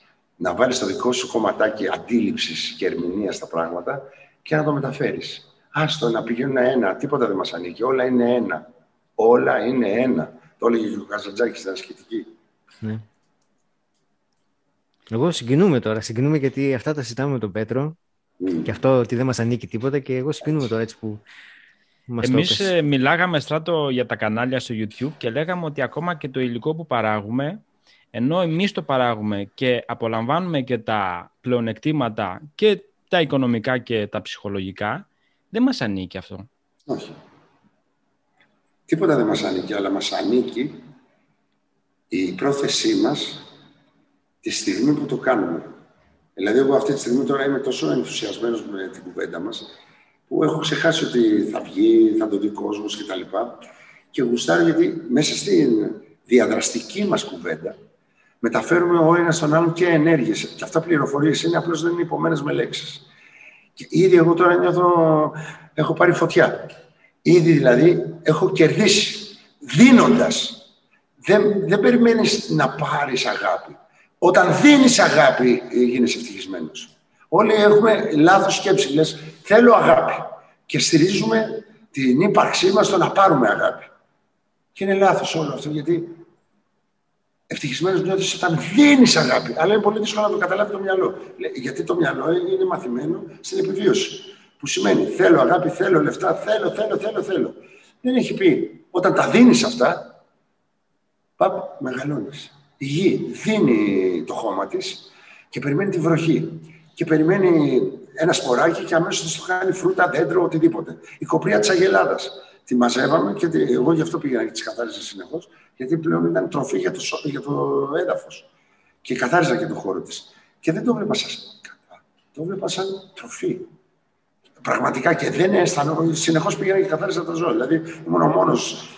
να βάλεις το δικό σου κομματάκι αντίληψης και ερμηνείας στα πράγματα και να το μεταφέρεις. Άστο να πηγαίνουν ένα, τίποτα δεν μας ανήκει. Όλα είναι ένα. Όλα είναι ένα. Το έλεγε και ο Καζαντζάκης στην ασκητική. Ναι. Εγώ συγκινούμε τώρα. Συγκινούμε γιατί αυτά τα συζητάμε με τον Πέτρο. Mm. Και αυτό ότι δεν μας ανήκει τίποτα. Και εγώ συγκινούμε τώρα έτσι που εμείς ε, μιλάγαμε στράτο για τα κανάλια στο YouTube και λέγαμε ότι ακόμα και το υλικό που παράγουμε, ενώ εμείς το παράγουμε και απολαμβάνουμε και τα πλεονεκτήματα και τα οικονομικά και τα ψυχολογικά, δεν μας ανήκει αυτό. Όχι. Τίποτα δεν μας ανήκει, αλλά μας ανήκει η πρόθεσή μας τη στιγμή που το κάνουμε. Δηλαδή, εγώ αυτή τη στιγμή τώρα είμαι τόσο ενθουσιασμένος με την κουβέντα μας, που έχω ξεχάσει ότι θα βγει, θα το δει κόσμος κτλ. Και, και γουστάρω γιατί μέσα στη διαδραστική μας κουβέντα μεταφέρουμε ο ένας στον άλλον και ενέργειες. Και αυτά πληροφορίες είναι απλώς δεν είναι υπομένες με λέξεις. Και ήδη εγώ τώρα νιώθω, έχω πάρει φωτιά. Ήδη δηλαδή έχω κερδίσει, δίνοντας. Δεν, δεν περιμένεις να πάρεις αγάπη. Όταν δίνεις αγάπη, γίνεσαι ευτυχισμένος. Όλοι έχουμε λάθος σκέψη. Λες, θέλω αγάπη. Και στηρίζουμε την ύπαρξή μας στο να πάρουμε αγάπη. Και είναι λάθος όλο αυτό, γιατί ευτυχισμένος νιώθεις όταν δίνεις αγάπη. Αλλά είναι πολύ δύσκολο να το καταλάβει το μυαλό. Γιατί το μυαλό είναι μαθημένο στην επιβίωση. Που σημαίνει θέλω αγάπη, θέλω λεφτά, θέλω, θέλω, θέλω, θέλω. Δεν έχει πει όταν τα δίνεις αυτά, παπ, μεγαλώνεις. Η γη δίνει το χώμα της και περιμένει τη βροχή. Και περιμένει ένα σποράκι και αμέσως του κάνει φρούτα, δέντρο, οτιδήποτε. Η κοπρία της Αγελάδας. Τη μαζεύαμε και εγώ γι' αυτό πήγαινα και τη καθάριζα συνεχώς, γιατί πλέον ήταν τροφή για το, για το έδαφος. Και καθάριζα και το χώρο της. Και δεν το βλέπα σαν κατά. Το βλέπα σαν τροφή. Πραγματικά και δεν αισθανόμουν. Συνεχώς πήγαινα και καθάριζα τα ζώα. Δηλαδή ήμουν ο μόνος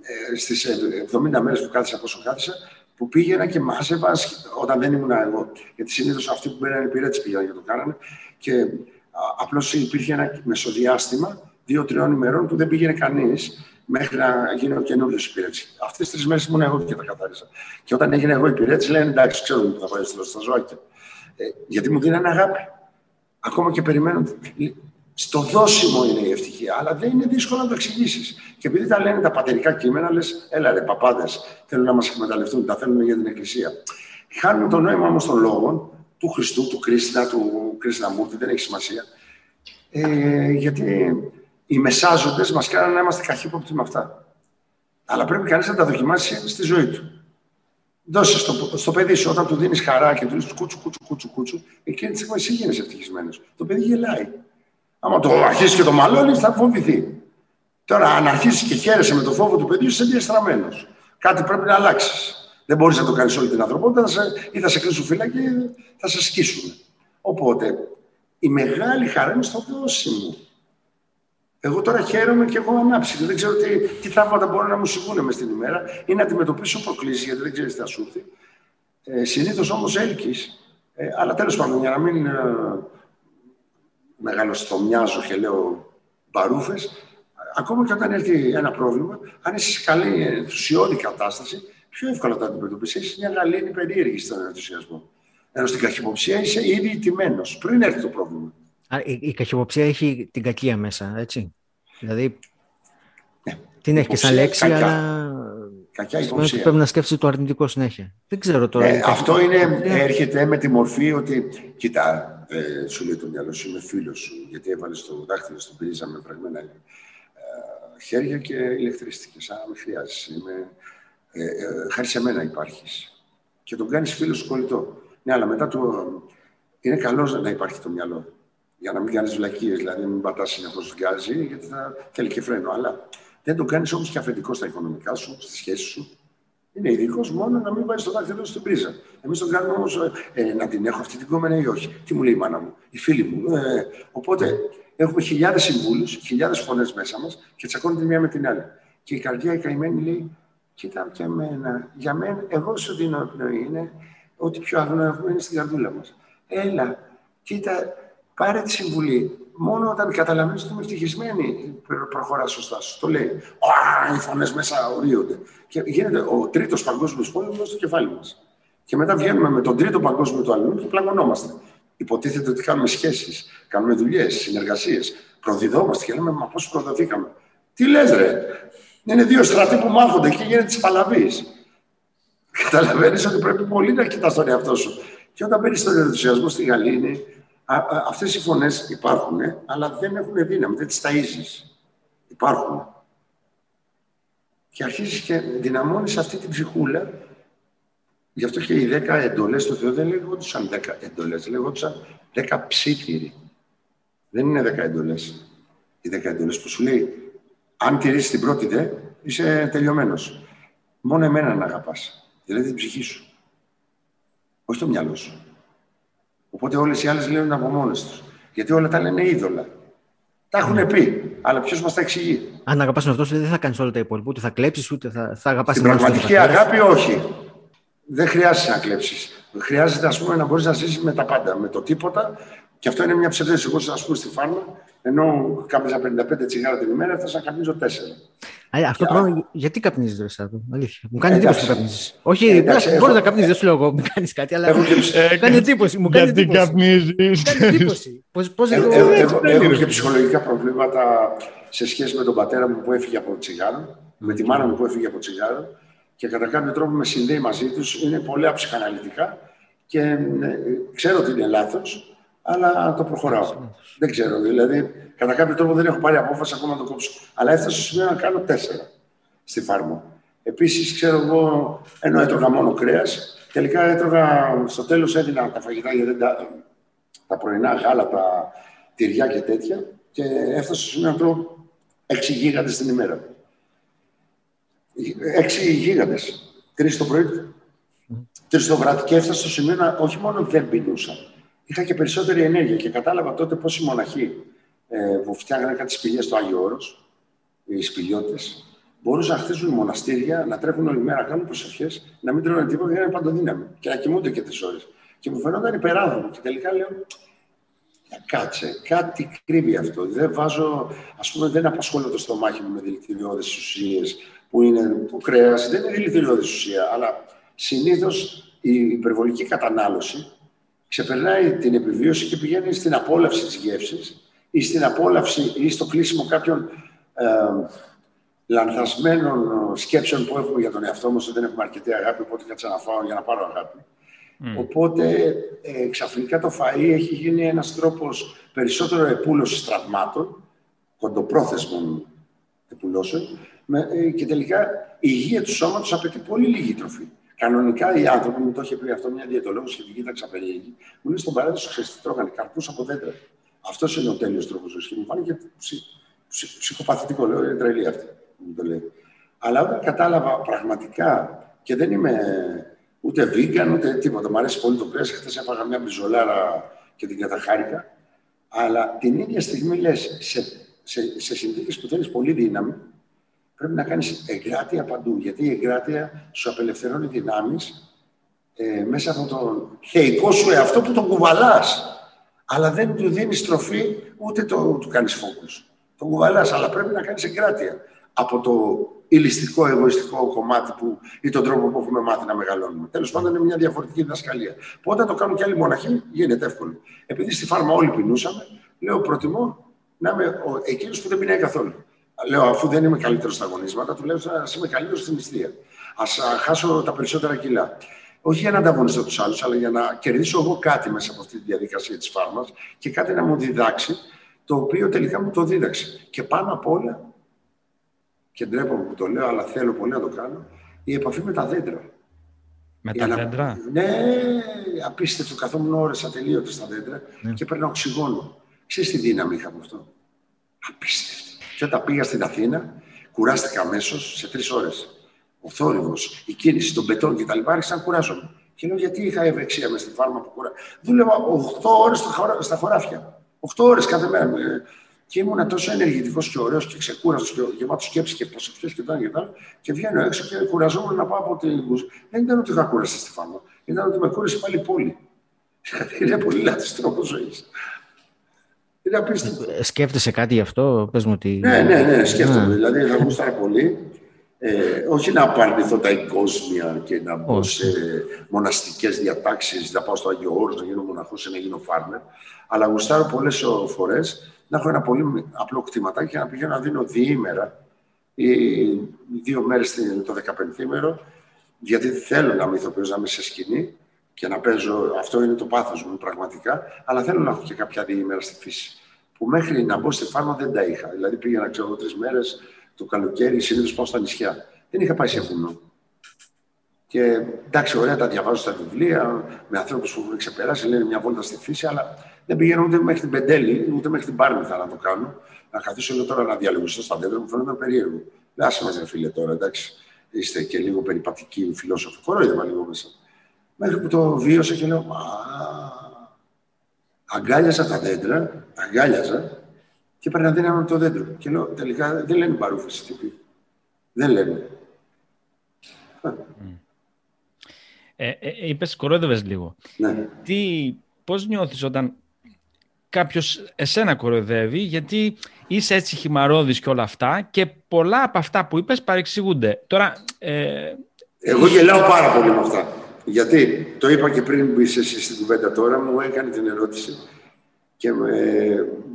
ε, στις 70 μέρες που κάθισα πόσο κάθισα, που πήγαινα και μάζευα όταν δεν ήμουν εγώ. Γιατί συνήθως αυτοί που μπαίνανε πυρέτη πήγαιναν και το κάνανε. Και απλώς υπήρχε ένα μεσοδιάστημα δύο-τριών ημερών που δεν πήγαινε κανείς μέχρι να γίνει ο καινούριος υπηρέτης. Αυτές τις τρεις μέρες ήμουν εγώ και τα καθάρισα. Και όταν έγινε εγώ υπηρέτης, λένε εντάξει, ξέρουμε που θα πάει στα ζωάκια. Ε, γιατί μου δίνανε αγάπη. Ακόμα και περιμένουν. Στο δόσιμο είναι η ευτυχία, αλλά δεν είναι δύσκολο να το εξηγήσεις. Και επειδή τα λένε τα πατερικά κείμενα, λες, έλα ρε, παπάδες, θέλουν να μας εκμεταλλευτούν, τα θέλουν για την Εκκλησία. Χάνουν το νόημα όμως των λόγων του Χριστού, του Κρίστα, του Κρίσναμούρτη, δεν έχει σημασία. Ε, γιατί οι μεσάζοντες μας κάνουν να είμαστε καχύποπτοι με αυτά. Αλλά πρέπει κανείς να τα δοκιμάσει στη ζωή του. Δώσε στο, στο παιδί σου, όταν του δίνεις χαρά και του λες κούτσου, κούτσου, κούτσου, κούτσου, εκείνη τη στιγμή εσύ γίνεσαι ευτυχισμένος. Το παιδί γελάει. Άμα το αρχίσει και το μαλώνεις, θα φοβηθεί. Τώρα, αν αρχίσει και χαίρεσαι με το φόβο του παιδιού, είσαι διαστραμμένος. Κάτι πρέπει να αλλάξεις. Δεν μπορείς να το κάνεις όλη την ανθρωπότητα, θα σε, ή θα σε κλείσουν φύλλα και θα σε σκίσουν. Οπότε, η μεγάλη χαρά είναι στο δώσιμο. Εγώ τώρα χαίρομαι και έχω ανάψει. Δεν ξέρω τι, τι θαύματα μπορούν να μου συμβούν μες στην ημέρα ή να αντιμετωπίσω προκλήσεις, γιατί δεν ξέρεις τι θα σου έρθει. Ε, Συνήθως όμως έλκεις. Ε, αλλά τέλος πάντων, για να μην ε, μεγαλοστομιάζω και λέω μπαρούφες, ακόμα και όταν έρθει ένα πρόβλημα, αν είσαι σε καλή ενθουσιώδη κατάσταση, πιο εύκολα το αντιμετωπίσεις. Έχεις μια γαλήνη περίεργη στον ενθουσιασμό. Ενώ στην καχυποψία είσαι ήδη τιμένο πριν έρθει το πρόβλημα. Η, η καχυποψία έχει την κακία μέσα, έτσι. Δηλαδή, ναι. την έχει και σαν λέξη, κακιά. αλλά κακιά υποψία. πρέπει να σκέφτεσαι το αρνητικό συνέχεια. Δεν ξέρω τώρα. Ε, αυτό είναι, ναι. έρχεται με τη μορφή ότι, κοίτα, ε, σου λέει το μυαλό σου, είμαι φίλος σου, γιατί έβαλες το δάχτυλο στην πρίζα με πραγμένα ε, χέρια και ηλεκτρίστηκε. Σαν να με χρειάζεσαι. ε, ε, χάρη σε μένα υπάρχεις. Και τον κάνεις φίλο σου κολλητό. Ναι, αλλά μετά το, είναι καλός να υπάρχει το μυαλό για να μην κάνεις βλακίες, δηλαδή μην πατάς συνεχώς γκάζι, γιατί θα θέλει και φρένο. Αλλά δεν το κάνεις όμως και αφεντικό στα οικονομικά σου, στη σχέση σου. Είναι ειδικός μόνο να μην βάζεις το δάχτυλο στην πρίζα. Εμείς τον κάνουμε όμως ε, να την έχω αυτή την κόμενα ή όχι. Τι μου λέει η μάνα μου, η φίλη μου. Ε, οπότε έχουμε χιλιάδες συμβούλους, χιλιάδες φωνές μέσα μας και τσακώνονται μία με την άλλη. Και η καρδιά η καημένη λέει, κοίτα και εμένα, για μένα, εγώ σου δίνω πνοή, είναι ότι πιο αγνό έχουμε είναι στην καρδούλα μας. Έλα, κοίτα, Πάρε τη συμβουλή. Μόνο όταν καταλαβαίνει ότι είμαι ευτυχισμένη, προχωράς σωστά. Σου το λέει. Α, οι φωνές μέσα ορίονται. Και γίνεται ο τρίτος παγκόσμιος πόλεμος στο κεφάλι μας. Και μετά βγαίνουμε με τον τρίτο παγκόσμιο του αλλού και πλαγωνόμαστε. Υποτίθεται ότι κάνουμε σχέσεις, κάνουμε δουλειές, συνεργασίες. Προδιδόμαστε και λέμε, Μα πώς προδοθήκαμε. Τι λες, ρε; Είναι δύο στρατοί που μάχονται και γίνεται της παλαβής. Καταλαβαίνεις ότι πρέπει πολύ να κοιτάς τον εαυτό σου. Και όταν μπαίνεις στον ενθουσιασμό στη Γαλλίνη, Αυτές οι φωνές υπάρχουν, αλλά δεν έχουν δύναμη, δεν τις ταΐζεις. Υπάρχουν. Και αρχίζεις και δυναμώνεις αυτή την ψυχούλα. Γι' αυτό και οι δέκα εντολές του Θεού δεν λέγονταν δέκα εντολές, λέγονταν δέκα ψήθυροι. Δεν είναι δέκα εντολές. Οι δέκα εντολές που σου λέει, αν τηρήσει την πρώτη δε, είσαι τελειωμένος. Μόνο εμένα να αγαπάς. Δηλαδή την ψυχή σου. Όχι το μυαλό σου. Οπότε όλες οι άλλες λένε από μόνες τους. Γιατί όλα τα λένε είδωλα. Τα έχουν ναι. πει, αλλά ποιος μας τα εξηγεί; Αν αγαπάς τον αυτό, δεν θα κάνεις όλα τα υπόλοιπα. Ούτε θα κλέψεις, ούτε θα, θα αγαπάς την πραγματική αγάπη, όχι. Δεν χρειάζεται να κλέψεις. Χρειάζεται, ας πούμε, να μπορείς να ζήσεις με τα πάντα, με το τίποτα. Και αυτό είναι μια ψευδέστηση. Εγώ, ας πούμε, στη φάρμα, ενώ κάπνιζα 55 τσιγάρα την ημέρα, έφτασα να καπνίζω 4. Αυτό το πράγμα, γιατί καπνίζεις, ρε αλήθεια. Μου κάνει εντύπωση που καπνίζεις. Όχι, μπορείς να καπνίζεις, δεν σου λέω εγώ, μου κάνεις κάτι, αλλά μου κάνει εντύπωση. Μου κάνει γιατί καπνίζεις; κάνει εντύπωση. Έχω και ψυχολογικά προβλήματα σε σχέση με τον πατέρα μου που έφυγε από τσιγάρο, με τη μάνα μου που έφυγε από τσιγάρο και κατά κάποιο τρόπο με συνδέει μαζί τους. Είναι πολύ αψυχαναλυτικά και ε, ξέρω ότι είναι λάθος, αλλά το προχωράω. Δεν ξέρω, δηλαδή, κατά κάποιο τρόπο δεν έχω πάρει απόφαση ακόμα να το κόψω. Αλλά έφτασα στο σημείο να κάνω τέσσερα στη φάρμα. Επίσης, ξέρω εγώ, ενώ έτρωγα μόνο κρέας, τελικά έτρωγα, στο τέλος έδινα τα φαγητά, γιατί τα, τα πρωινά γάλα, τα τυριά και τέτοια, και έφτασα στο σημείο να τρώω 6 γίγαντες την ημέρα. 6 γίγαντες. Τρεις το πρωί, τρεις το βράδυ και έφτασα στο σημείο να όχι μόνο δεν πεινούσα, είχα και περισσότερη ενέργεια και κατάλαβα τότε πώς οι μοναχοί ε, που φτιάχνανε κάτι σπηλιές στο Άγιο Όρος, οι σπηλιώτες, μπορούσαν να χτίσουν μοναστήρια, να τρέχουν όλη μέρα, να κάνουν προσευχές, να μην τρώνε τίποτα, για να είναι παντοδύναμοι και να κοιμούνται και τις ώρες. Και μου φαινόταν υπεράδομο. Και τελικά λέω, κάτσε, κάτι κρύβει αυτό. Δεν βάζω, ας πούμε, δεν απασχολώ το στομάχι μου με δηλητηριώδεις ουσίες που είναι το κρέας, δεν είναι δηλητηριώδης ουσία, αλλά συνήθως η υπερβολική κατανάλωση ξεπερνάει την επιβίωση και πηγαίνει στην απόλαυση της γεύσης ή στην απόλαυση ή στο κλείσιμο κάποιων ε, λανθασμένων σκέψεων που έχουμε για τον εαυτό μας, ότι δεν έχουμε αρκετή αγάπη, οπότε κάτσα να φάω για να πάρω αγάπη. Οπότε ε, ξαφνικά το φαΐ έχει γίνει ένας τρόπος περισσότερο επούλωσης τραυμάτων, κοντοπρόθεσμων επουλώσεων, ε, και τελικά η υγεία του σώματος απαιτεί πολύ λίγη τροφή. Κανονικά οι άνθρωποι, μου το είχε πει αυτό μια διαιτολόγος και την κοίταξα περίεργη, μου λέει στον παράδεισο, ξέρεις τι τρώγανε, καρπούς από δέντρα. Αυτός είναι ο τέλειος τρόπος ζωής. Και μου φάνηκε ψ, ψ, ψυχοπαθητικό, λέω, είναι τρελή αυτή μου το λέει. Αλλά όταν κατάλαβα πραγματικά και δεν είμαι ούτε vegan ούτε τίποτα, μου αρέσει πολύ το κρέας. Χθες έφαγα μια μπιζολάρα και την καταχάρηκα. Αλλά την ίδια στιγμή λες, σε, σε, σε συνθήκες που θέλεις πολύ δύναμη, πρέπει να κάνεις εγκράτεια παντού. Γιατί η εγκράτεια σου απελευθερώνει δυνάμεις ε, μέσα από τον θεϊκό σου εαυτό που τον κουβαλάς. Αλλά δεν του δίνεις τροφή ούτε το, του κάνεις φόκου. Τον κουβαλάς, αλλά πρέπει να κάνεις εγκράτεια από το ηλιστικό, εγωιστικό κομμάτι που, ή τον τρόπο που έχουμε μάθει να μεγαλώνουμε. Τέλος πάντων, είναι μια διαφορετική διδασκαλία. Που όταν το κάνουν και άλλοι μοναχοί, γίνεται εύκολο. Επειδή στη φάρμα όλοι πεινούσαμε, λέω προτιμώ να είμαι εκείνος που δεν πεινάει καθόλου. Λέω, αφού δεν είμαι καλύτερος στα αγωνίσματα, του λέω ας είμαι καλύτερος στην νηστεία. Α χάσω τα περισσότερα κιλά. Όχι για να ανταγωνιστώ τους άλλους, αλλά για να κερδίσω εγώ κάτι μέσα από αυτή τη διαδικασία της φάρμας και κάτι να μου διδάξει, το οποίο τελικά μου το δίδαξε. Και πάνω απ' όλα και ντρέπομαι που το λέω, αλλά θέλω πολύ να το κάνω, η επαφή με τα δέντρα. Με τα δέντρα; Ναι, απίστευτο. Καθόμουν ώρες ατελείωτες στα δέντρα ναι. και παίρνω οξυγόνο. Ξέρεις τι δύναμη είχα από αυτό; Απίστευτο. Και όταν πήγα στην Αθήνα, κουράστηκα αμέσως σε τρεις ώρες. Ο θόρυβος, η κίνηση των πετών κτλ. άρχισαν να κουράζομαι. Και λέω γιατί είχα ευεξία μες στη φάρμα που κουρά. Δούλευα 8 ώρες στα χωράφια. 8 ώρες κάθε μέρα. Και ήμουν τόσο ενεργητικός και ωραίος και ξεκούραστος και γεμάτος σκέψης και προσευχέ και τα και Και βγαίνω έξω και κουραζόμουν να πάω από την Δεν ήταν ότι είχα κούραση στη φάμα. Ήταν ότι με κούρασε πάλι η πόλη. Είναι πολύ λάθος τρόπος ζωής. Είναι απίστευτο. Ε, σκέφτεσαι κάτι γι' αυτό, πες μου ότι... Ναι, ναι, ναι, σκέφτομαι. Ναι. Δηλαδή, θα γούσταρα πολύ. Ε, όχι να απαρνηθώ τα εγκόσμια και να μπω σε μοναστικές διατάξεις, να πάω στο Άγιο Όρος, να γίνω μοναχός ή να γίνω φάρμερ. Αλλά γουστάρω πολλές φορές να έχω ένα πολύ απλό κτηματάκι και να πηγαίνω να δίνω διήμερα ή δύο μέρες το 15ήμερο, γιατί θέλω να είμαι ηθοποιός, να είμαι σε σκηνή και να παίζω. Αυτό είναι το πάθος μου πραγματικά. Αλλά θέλω να έχω και κάποια διήμερα στη φύση. Που μέχρι να μπω στη φάρμα δεν τα είχα. Δηλαδή πήγαινα, ξέρω τρεις μέρες το καλοκαίρι, συνήθως πάω στα νησιά. Δεν είχα πάει σε βουνό. Και εντάξει, ωραία τα διαβάζω στα βιβλία με ανθρώπους που έχουν ξεπεράσει, λένε μια βόλτα στη φύση, αλλά δεν πηγαίνω ούτε μέχρι την Πεντέλη, ούτε μέχρι την Πάρμηθα να το κάνω. Να καθίσω εδώ τώρα να διαλογιστώ στα δέντρα μου, φαίνεται περίεργο. Άσε μας, φίλε, τώρα, εντάξει. Είστε και λίγο περιπατικοί φιλόσοφοι. Κορόιδευα λίγο μέσα. Μέχρι που το βίωσα και λέω, Μα. Αγκάλιαζα τα δέντρα, αγκάλιαζα και έπαιρνα δύναμη το δέντρο. Και λέω, τελικά δεν λένε παρούφαση τύπη. Δεν λένε. Ε, ε, ε είπες, κορόιδευες λίγο. Ναι. Τι, πώς νιώθεις όταν κάποιος εσένα κοροϊδεύει, γιατί είσαι έτσι χυμαρόδης και όλα αυτά και πολλά από αυτά που είπες παρεξηγούνται. Τώρα, ε... Εγώ γελάω πάρα πολύ με αυτά. Γιατί, το είπα και πριν που είσαι εσύ στην κουβέντα τώρα, μου έκανε την ερώτηση και με...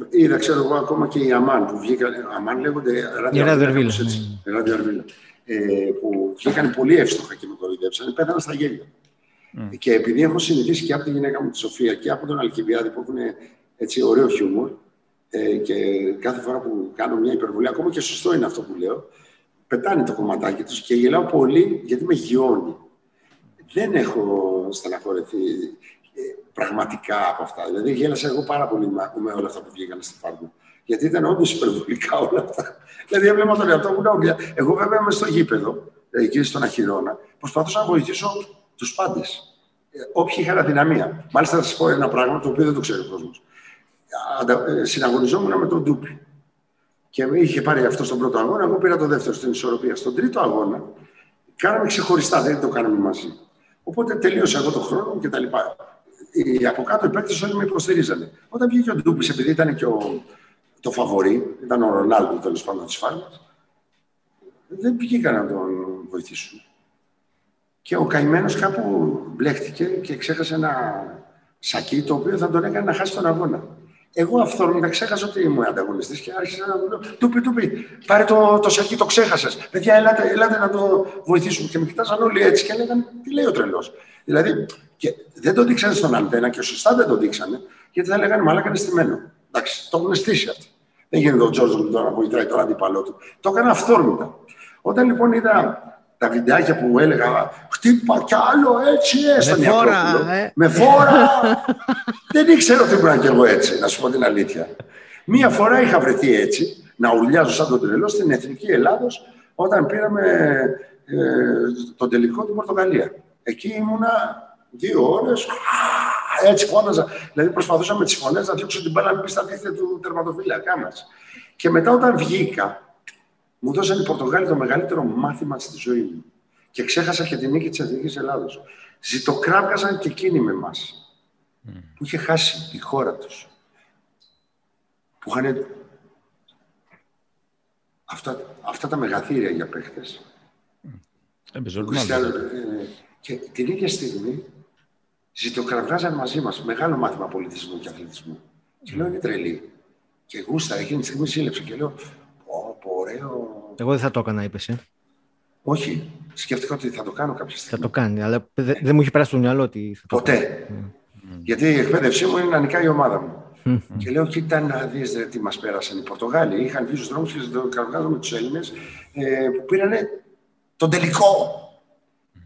είδα, ξέρω εγώ, ακόμα και οι Αμάν που βγήκαν. Αμάν λέγονται ραδιοαρβίλα. Ραδιοαρβίλα. ε, που βγήκαν πολύ εύστοχα και με κοροϊδέψαν, πέθανα στα γέλια. Mm. Και επειδή έχω συνηθίσει και από τη γυναίκα μου τη Σοφία και από τον Αλκιβιάδη που έχουν έτσι ωραίο χιούμορ ε, και κάθε φορά που κάνω μια υπερβολή, ακόμα και σωστό είναι αυτό που λέω, πετάνε το κομματάκι τους και γελάω πολύ γιατί με γιώνει. Δεν έχω στεναχωρεθεί ε, πραγματικά από αυτά. Δηλαδή γέλασα εγώ πάρα πολύ με όλα αυτά που βγήκαν στη φάρμα. Γιατί ήταν όντως υπερβολικά όλα αυτά. δηλαδή έβλεπα τον εαυτό μου να Εγώ βέβαια είμαι στο γήπεδο, εκεί στον Αχυρώνα, προσπαθούσα να βοηθήσω τους πάντες. Ε, όποιοι είχαν αδυναμία. Μάλιστα θα σας πω ένα πράγμα το οποίο δεν το ξέρει ο κόσμος. Ε, συναγωνιζόμουν με τον Ντούπι. Και είχε πάρει αυτό στον πρώτο αγώνα, εγώ πήρα το δεύτερο στην ισορροπία. Στον τρίτο αγώνα, κάναμε ξεχωριστά, δεν το κάναμε μαζί. Οπότε τελείωσα εγώ το χρόνο και τα λοιπά. Οι από κάτω οι παίκτες όλοι με υποστηρίζανε. Όταν βγήκε ο Ντούπι, επειδή ήταν και ο, το φαβορή, ήταν ο Ρονάλντο τέλος πάντων της φάρμας, δεν βγήκαν να τον βοηθήσουν. Και ο καημένος κάπου μπλέχτηκε και ξέχασε ένα σακί το οποίο θα τον έκανε να χάσει τον αγώνα. Εγώ αυθόρμητα ξέχασα ότι ήμουν ανταγωνιστής και άρχισα να του λέω: Του του πει, πάρε το, το σακί, το ξέχασες. Παιδιά, ελάτε, ελάτε να το βοηθήσουμε. Και με κοιτάζαν όλοι έτσι και λέγανε: Τι λέει ο τρελός. Δηλαδή, και δεν το δείξανε στον αντένα και σωστά δεν το δείξανε, γιατί θα λέγανε Μαλάκα είναι στημένο. Εντάξει, το έχουν στήσει αυτό. Δεν γίνεται ο Τζόρζο τώρα που βοηθάει τον αντίπαλό του. Το έκανα αυθόρμητα. Όταν λοιπόν είδα τα βιντεάκια που έλεγα χτύπα κι άλλο έτσι έστω με φόρα, ε. με φόρα δεν ήξερα ότι ήμουν κι εγώ έτσι να σου πω την αλήθεια μία φορά είχα βρεθεί έτσι να ουρλιάζω σαν τον τρελό στην Εθνική Ελλάδος όταν πήραμε ε, τον τελικό του Πορτογαλία εκεί ήμουνα δύο ώρες έτσι φώναζα δηλαδή προσπαθούσα με τις φωνές να διώξω την μπάλα να πει στα δίχτυα του τερματοφύλακά μας και μετά όταν βγήκα μου δώσαν οι Πορτογάλοι το μεγαλύτερο μάθημα στη ζωή μου. Και ξέχασα και την νίκη της Εθνικής Ελλάδος. Ζητοκράβγαζαν και εκείνοι με εμάς. Mm. Που είχε χάσει η χώρα τους. Που είχαν αυτά, αυτά τα μεγαθύρια για παίχτες. Mm. Και την ίδια στιγμή ζητοκραυγάζαν μαζί μας. Μεγάλο μάθημα πολιτισμού και αθλητισμού. Mm. Και λέω είναι τρελή. Και γούστα, εκείνη τη στιγμή σύλλεψε και λέω ωραίο. Εγώ δεν θα το έκανα, είπες. Ε. Όχι. Σκέφτηκα ότι θα το κάνω κάποια στιγμή. Θα το κάνει, αλλά δεν μου έχει περάσει το μυαλό ότι θα το Ποτέ. Mm. Γιατί η εκπαίδευσή μου είναι να νικάει η ομάδα μου. Mm. Και λέω, κοίτα να δεις τι μας πέρασαν οι Πορτογάλοι. Είχαν βγει στους δρόμους και το καρδιάζω με τους Έλληνες ε, που πήραν τον τελικό.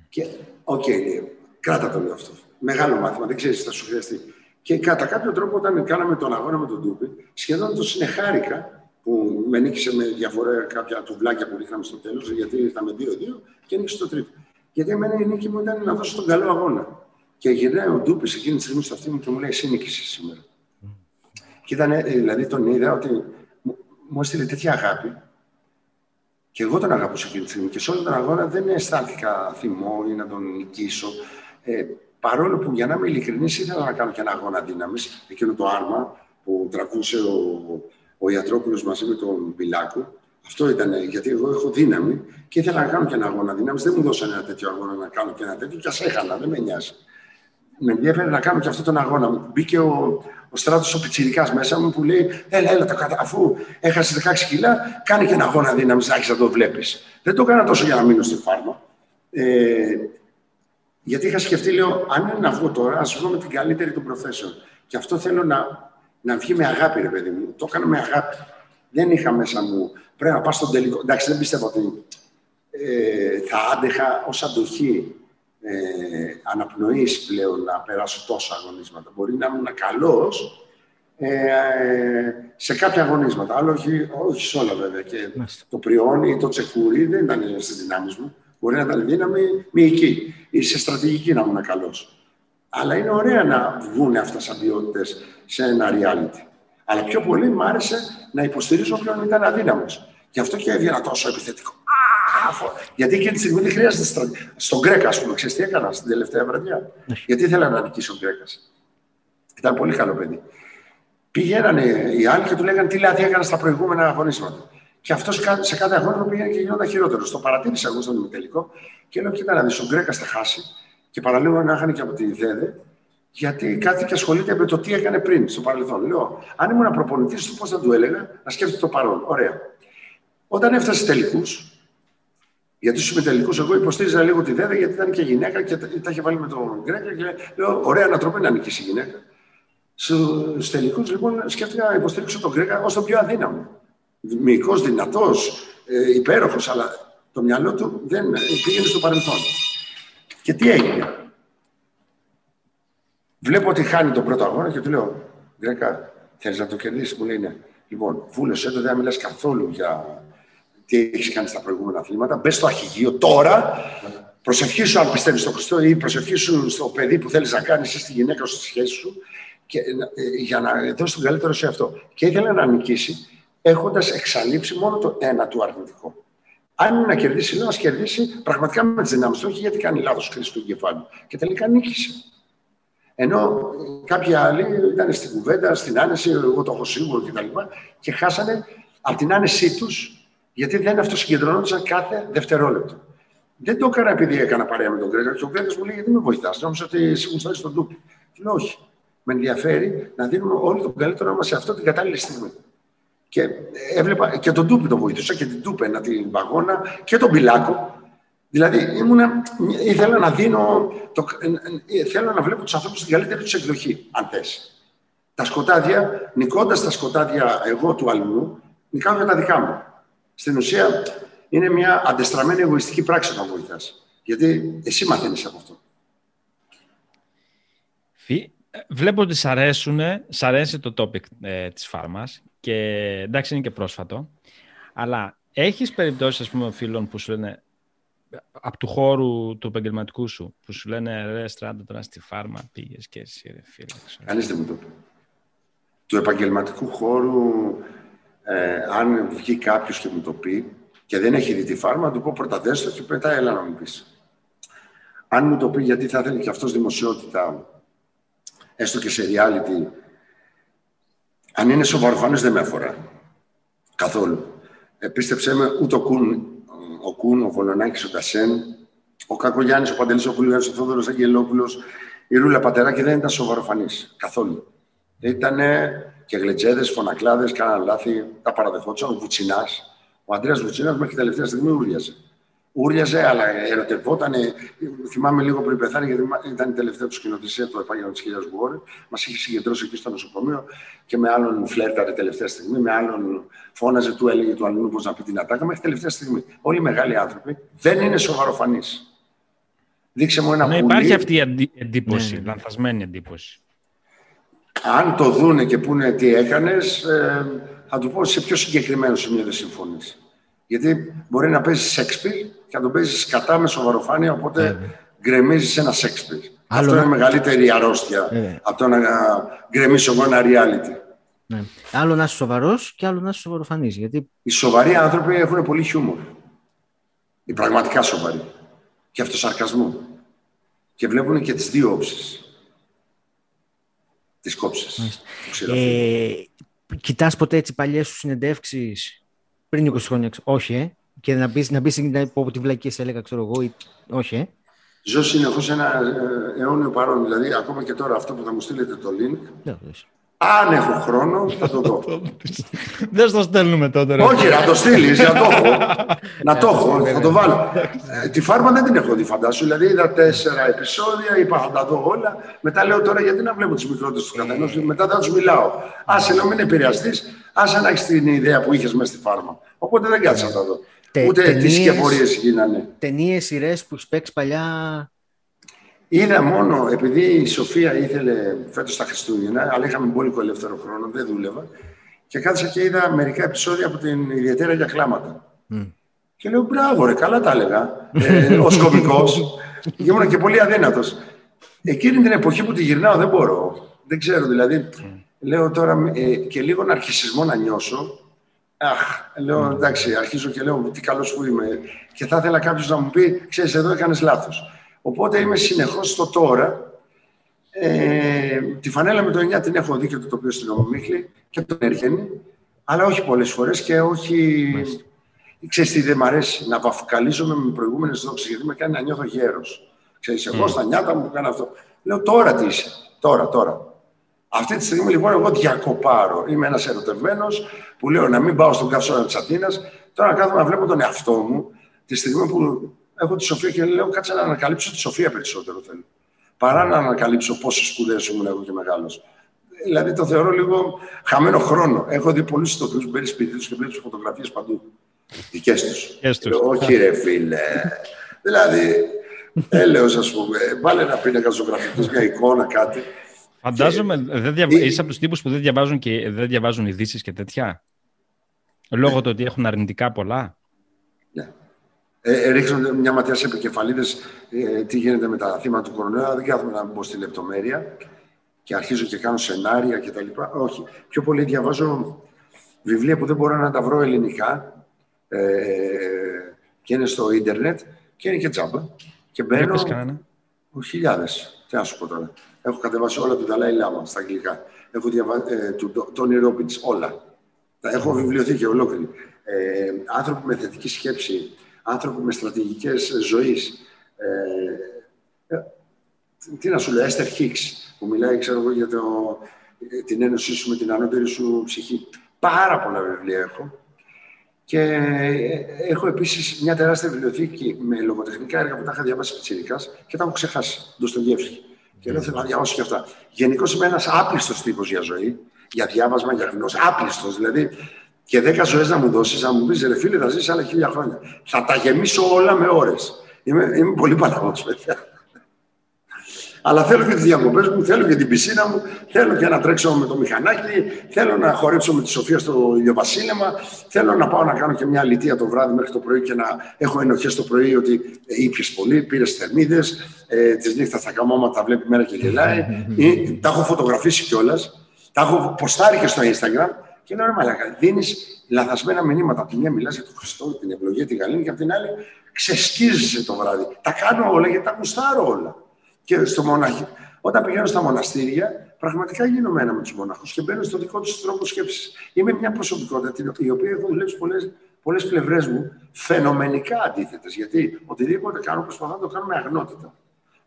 Και, OK, okay, κράτα το λέω αυτό. Μεγάλο μάθημα, δεν ξέρεις τι θα σου χρειαστεί. Και κατά κάποιο τρόπο, όταν κάναμε τον αγώνα με τον Τούπι, σχεδόν τον συνεχάρηκα που με νίκησε με διαφορά κάποια τουβλάκια που ρίχναμε στο τέλος, γιατί ήρθαμε 2-2 και νίκησε το τρίτο. Γιατί εμένα η νίκη μου ήταν να δώσω τον καλό αγώνα. Και γυρνάει ο Ντούπη εκείνη τη στιγμή στο αυτή μου και μου λέει: Εσύ νίκησες σήμερα. Mm. Και ήταν, ε, δηλαδή τον είδα ότι μου έστειλε τέτοια αγάπη. Και εγώ τον αγαπούσα εκείνη τη στιγμή. Και σε όλο τον αγώνα δεν αισθάνθηκα θυμό ή να τον νικήσω. Ε, παρόλο που για να είμαι ειλικρινής, ήθελα να κάνω και ένα αγώνα δύναμης, εκείνο το άρμα που τραβούσε ο, ο Ιατρόπουλος μαζί με τον Πιλάκο. Αυτό ήταν γιατί εγώ έχω δύναμη και ήθελα να κάνω και ένα αγώνα δύναμης. Δεν μου δώσανε ένα τέτοιο αγώνα να κάνω και ένα τέτοιο και ας έχανα, δεν με νοιάζει. Με ενδιαφέρει να κάνω και αυτό τον αγώνα. Μπήκε ο, ο στράτος ο Πιτσυρικά μέσα μου που λέει: Έλα, έλα, το κατα... αφού έχασες 16 κιλά, κάνει και ένα αγώνα δύναμης να έχεις να το βλέπεις. Δεν το έκανα τόσο για να μείνω στη φάρμα. Ε, γιατί είχα σκεφτεί, λέω, αν είναι να βγω τώρα, ας βγω με την καλύτερη των προθέσεων. Και αυτό θέλω να να βγει με αγάπη, ρε παιδί μου. Το έκανα με αγάπη. Δεν είχα μέσα μου. Πρέπει να πάω στον τελικό. Εντάξει, δεν πιστεύω ότι ε, θα άντεχα ως αντοχή ε, αναπνοής πλέον να περάσω τόσα αγωνίσματα. Μπορεί να ήμουν καλός ε, σε κάποια αγωνίσματα, αλλά όχι, όχι σε όλα βέβαια. Και το πριόνι ή το τσεκούρι δεν ήταν στις δυνάμεις μου. Μπορεί να ήταν δύναμη μυϊκή ή σε στρατηγική να ήμουν καλός. Αλλά είναι ωραία να βγουν αυτά σαν ποιότητες σε ένα reality. Αλλά πιο πολύ μου άρεσε να υποστηρίζω όποιον ήταν αδύναμος. Γι' αυτό και έβγαινα τόσο επιθετικό. Γιατί εκείνη τη στιγμή δεν χρειάζεται στρα... στον Γκρέκα, ας πούμε. Ξέρετε τι έκανα στην τελευταία βραδιά. Γιατί ήθελα να νικήσει ο Γκρέκας. Ήταν πολύ καλό παιδί. Πήγαιναν οι άλλοι και του λέγανε τι λάθη έκανα στα προηγούμενα αγωνίσματα. Και αυτός σε κάθε αγώνα πήγαινε και γινόταν χειρότερος. Το παρατήρησα εγώ στον ημιτελικό και λέω: Κοίτα να δεις, ο Γκρέκας θα χάσει και παραλίγο να είχαν και από τη ΔΕΔΕ, γιατί κάτι και ασχολείται με το τι έκανε πριν, στο παρελθόν. Λέω, αν ήμουν προπονητής του, πώς θα του έλεγα να σκέφτεται το παρόν. Ωραία. Όταν έφτασε τελικούς, Γιατί στου μεταλλικού εγώ υποστήριζα λίγο τη Δέδα γιατί ήταν και γυναίκα και τα είχε βάλει με τον Γκρέκα και λέω: Ωραία ανατροπή να νικήσει η γυναίκα. Στου τελικούς λοιπόν σκέφτηκα να υποστηρίξω τον Γκρέκα ως το πιο αδύναμο. Μυϊκός, δυνατός, ε, υπέροχος, αλλά το μυαλό του δεν πήγαινε στο παρελθόν. Και τι έγινε; Βλέπω ότι χάνει τον πρώτο αγώνα και του λέω: Γκρέκα, θέλει να το κερδίσεις. Μου λέει: Ναι. Λοιπόν, βούλωσε το, δεν μιλάς καθόλου για τι έχεις κάνει στα προηγούμενα αθλήματα. Μπες στο αρχηγείο τώρα. Προσευχήσου αν πιστεύεις στο Χριστό ή προσευχήσου στο παιδί που θέλεις να κάνεις ή στη γυναίκα σου, στη σχέση σου. Και, ε, για να δώσεις τον καλύτερο σε αυτό. Και ήθελε να νικήσει έχοντας εξαλείψει μόνο το ένα του αρνητικό. Αν είναι να κερδίσει, λέω να κερδίσει πραγματικά με τις δυνάμεις του, όχι γιατί κάνει λάθος χρήση του εγκεφάλου. Και τελικά νίκησε. Ενώ κάποιοι άλλοι ήταν στην κουβέντα, στην άνεση, εγώ το έχω σίγουρο κτλ. Και, και χάσανε από την άνεσή τους γιατί δεν αυτοσυγκεντρωνόντουσαν κάθε δευτερόλεπτο. Δεν το έκανα επειδή έκανα παρέα με τον Γκρέγκαρ. Και ο Γκρέγκαρ μου λέει: Γιατί με βοηθάς. Νόμιζα ότι εσύ μου στον ντούπι. Και λέω: Όχι. Με ενδιαφέρει να δίνουμε όλοι τον καλύτερό μας σε αυτό την κατάλληλη στιγμή. Και έβλεπα και τον Τούπι τον βοηθούσα και την Τούπενα, την Παγώνα και τον Πιλάκο. Δηλαδή ήμουνα, ήθελα να δίνω, το, θέλω να βλέπω τους ανθρώπους στην καλύτερη τους εκδοχή, αν θες. Τα σκοτάδια, νικώντας τα σκοτάδια εγώ του αλλού, νικάω για τα δικά μου. Στην ουσία είναι μια αντεστραμμένη εγωιστική πράξη να βοηθάς. Γιατί εσύ μαθαίνεις από αυτό. Βλέπω ότι σ' αρέσουν, σ' αρέσει το topic ε, της φάρμας και εντάξει είναι και πρόσφατο, αλλά έχεις περιπτώσεις ας πούμε φίλων που σου λένε από του χώρου του επαγγελματικού σου, που σου λένε ρε Στράτο τώρα στη φάρμα πήγες και εσύ ρε φίλε. Κανείς δεν μου το πει. Του επαγγελματικού χώρου, ε, αν βγει κάποιος και μου το πει και δεν έχει δει τη φάρμα, να του πω πρώτα δέστο και μετά έλα να μου πεις. Αν μου το πει γιατί θα θέλει και αυτός δημοσιότητα έστω και σε reality, αν είναι σοβαροφανές δεν με αφορά. Καθόλου. Επίστεψέ με, ούτε ο Κούν, ο, Κούν, ο Βολονάκης, ο Κασέν, ο Κακογιάννης, ο Παντελής, ο Κουλιάνης, ο Θόδωρος Αγγελόπουλος, η Ρούλα Πατεράκη δεν ήταν σοβαροφανής. Καθόλου. Ήταν και γλετζέδες, φωνακλάδες, κάναν λάθη, τα παραδεχόντουσαν. Ο Βουτσινάς, ο Αντρέας Βουτσινάς μέχρι τελευταία στιγμή ούριαζε ούριαζε, αλλά ερωτευόταν. Θυμάμαι λίγο πριν πεθάνει, γιατί ήταν η τελευταία του σκηνοθεσία το επάγγελμα της κυρία Γουόρη. Μας είχε συγκεντρώσει εκεί στο νοσοκομείο και με άλλον φλέρταρε τελευταία στιγμή, με άλλον φώναζε, του έλεγε του αλλού πώς να πει την ατάκα μέχρι τελευταία στιγμή. Όλοι οι μεγάλοι άνθρωποι δεν είναι σοβαροφανείς. Δείξε μου ένα ναι, πουλί. Υπάρχει αυτή η εντύπωση, ναι. λανθασμένη εντύπωση. Αν το δούνε και πούνε τι έκανες, ε, θα του πω σε πιο συγκεκριμένο σημείο δεν συμφωνείς. Γιατί μπορεί να παίζεις Σέξπιλ και να τον παίζεις κατά με σοβαροφάνεια, οπότε ε, γκρεμίζεις ένα Σέξπιλ. Αυτό είναι μεγαλύτερη αρρώστια ε, από το να γκρεμίσει εγώ ένα reality. Ναι. Άλλο να είσαι σοβαρός και άλλο να είσαι σοβαροφανής. Γιατί... Οι σοβαροί άνθρωποι έχουν πολύ χιούμορ. Οι πραγματικά σοβαροί. Και αυτοσαρκασμό. Και βλέπουν και τις δύο όψεις. Τις κόψεις. Ε, κοιτάς ποτέ έτσι παλιές σου συνεντεύξεις; Πριν 20 χρόνια, όχι, ε. Και να μπει να μπεις από τη βλακή σε έλεγα, ξέρω εγώ, ή... όχι, ε. Ζω συνεχώς ένα ε, αιώνιο παρόν. Δηλαδή, ακόμα και τώρα αυτό που θα μου στείλετε το link. Ναι, αν έχω χρόνο, θα το δω. Δεν στο στέλνουμε τότε. Όχι, να το στείλεις, να το έχω. να το έχω, θα το βάλω. Ε, τη φάρμα δεν την έχω δει, φαντάσου. Δηλαδή, είδα τέσσερα επεισόδια, είπα θα τα δω όλα. Μετά λέω τώρα γιατί να βλέπω τις μικρότερες του καθενός. Μετά θα τους μιλάω. Άσε να μην επηρεαστείς, άσε να έχει την ιδέα που είχες μέσα στη φάρμα. Οπότε δεν κάτσε να τα δω. Ούτε τις σκευωρίε γίνανε. Ταινίες, σειρές που έχει παίξει παλιά Είδα μόνο, επειδή η Σοφία ήθελε φέτος τα Χριστούγεννα, αλλά είχαμε πολύ ελεύθερο χρόνο, δεν δούλευα. Και κάθισα και είδα μερικά επεισόδια από την ιδιαίτερα για κλάματα. Mm. Και λέω, μπράβο, ρε, καλά τα έλεγα. Ε, Ω κωμικός. και ήμουν και πολύ αδύνατος. Εκείνη την εποχή που τη γυρνάω δεν μπορώ. Δεν ξέρω, δηλαδή. Mm. Λέω τώρα ε, και λίγο ναρκισισμό να νιώσω. Αχ, λέω εντάξει, αρχίζω και λέω τι καλός που είμαι. Και θα ήθελα κάποιος να μου πει, ξέρεις, εδώ έκανες λάθος. Οπότε είμαι συνεχώς στο τώρα. Ε, τη φανέλα με το 9 την έχω δει και το τοπίο στην Ομομίχλη και τον έρχενη, αλλά όχι πολλές φορές και όχι... Μάλιστα. Ξέρεις τι δεν μ' αρέσει, να βαφκαλίζομαι με προηγούμενες δόξες, γιατί με κάνει να νιώθω γέρος. Ξέρεις, εγώ mm. στα νιάτα μου κάνω αυτό. Λέω τώρα τι είσαι, τώρα, τώρα. Αυτή τη στιγμή λοιπόν εγώ διακοπάρω. Είμαι ένας ερωτευμένος που λέω να μην πάω στον καυσόνα της Αθήνας. Τώρα κάθομαι να βλέπω τον εαυτό μου Τη στιγμή που έχω τη Σοφία και λέω κάτσε να ανακαλύψω τη Σοφία περισσότερο θέλω. Παρά να ανακαλύψω πόσες σπουδές ήμουν εγώ και μεγάλος. Δηλαδή το θεωρώ λίγο χαμένο χρόνο. Έχω δει πολλούς ηθοποιού που μπαίνει σπίτι τους και βλέπεις φωτογραφίες παντού. Δικές τους. Όχι, ρε φίλε. δηλαδή, έλεος, ας πούμε. Βάλε ένα πίνακα ζωγραφικός, μια εικόνα, κάτι. Φαντάζομαι, και... δεν διαβα... είσαι από τους τύπους που δεν διαβάζουν, και... δεν διαβάζουν ειδήσεις και τέτοια; Λόγω ναι. του ότι έχουν αρνητικά πολλά. Ναι. Ε, ε ρίχνουν μια ματιά σε επικεφαλίδες ε, τι γίνεται με τα θύματα του κορονοϊού. Δεν κάθομαι να μπω στη λεπτομέρεια και αρχίζω και κάνω σενάρια κτλ. Όχι. Πιο πολύ διαβάζω βιβλία που δεν μπορώ να τα βρω ελληνικά ε, και είναι στο ίντερνετ και είναι και τζάμπα. Και μπαίνω. Χιλιάδες. Τι να σου πω τώρα. Έχω κατεβάσει όλα του Νταλάι Λάμα στα αγγλικά. Έχω διαβάσει ε, του Τόνι Ρόμπιντ όλα. Τα έχω βιβλιοθήκη ολόκληρη. Ε, άνθρωποι με θετική σκέψη, άνθρωποι με στρατηγικές ζωής. Ε, ε, τι να σου λέω, Έστερ Χίξ, που μιλάει, ξέρω εγώ, για το, ε, την ένωσή σου με την ανώτερη σου ψυχή. Πάρα πολλά βιβλία έχω. Και ε, έχω επίσης μια τεράστια βιβλιοθήκη με λογοτεχνικά έργα που τα είχα διαβάσει πιτσυρικά και τα έχω ξεχάσει. Ντοστογεύσκη. Και λέω θέλω να διαβάσω και αυτά. Γενικώ είμαι ένας άπλιστος τύπος για ζωή, για διάβασμα, για γνώση. Άπλιστος. Δηλαδή, και δέκα ζωές να μου δώσεις, να μου πεις ρε φίλε, θα ζήσει άλλα χίλια χρόνια. Θα τα γεμίσω όλα με ώρες. Είμαι, είμαι πολύ παλαβός, παιδιά. Αλλά θέλω και τις διακοπές μου, θέλω και την πισίνα μου, θέλω και να τρέξω με το μηχανάκι, θέλω να χορέψω με τη Σοφία στο ηλιοβασίλεμα, θέλω να πάω να κάνω και μια αλητία το βράδυ μέχρι το πρωί και να έχω ενοχές το πρωί ότι ε, ήπιες πολύ, πήρες θερμίδες, ε, τη νύχτας τα καμώματα τα βλέπει μέρα και γελάει. ή, τα έχω φωτογραφίσει κιόλας, τα έχω ποστάρει και στο Instagram και λέω ρε Μαλάκα, δίνεις λαθασμένα μηνύματα. Από τη μια μιλάς για τον Χριστό, την ευλογία, τη γαλήνη και από την άλλη ξεσκίζεσαι το βράδυ. Τα κάνω όλα γιατί τα γουστάρω όλα και στο μονάχη. Όταν πηγαίνω στα μοναστήρια, πραγματικά γίνομαι ένα με τους μονάχους και μπαίνω στο δικό τους τρόπο σκέψης. Είμαι μια προσωπικότητα η οποία έχω δουλέψει πολλές πλευρές μου φαινομενικά αντίθετες. Γιατί οτιδήποτε κάνω προσπαθώ να το κάνω με αγνότητα.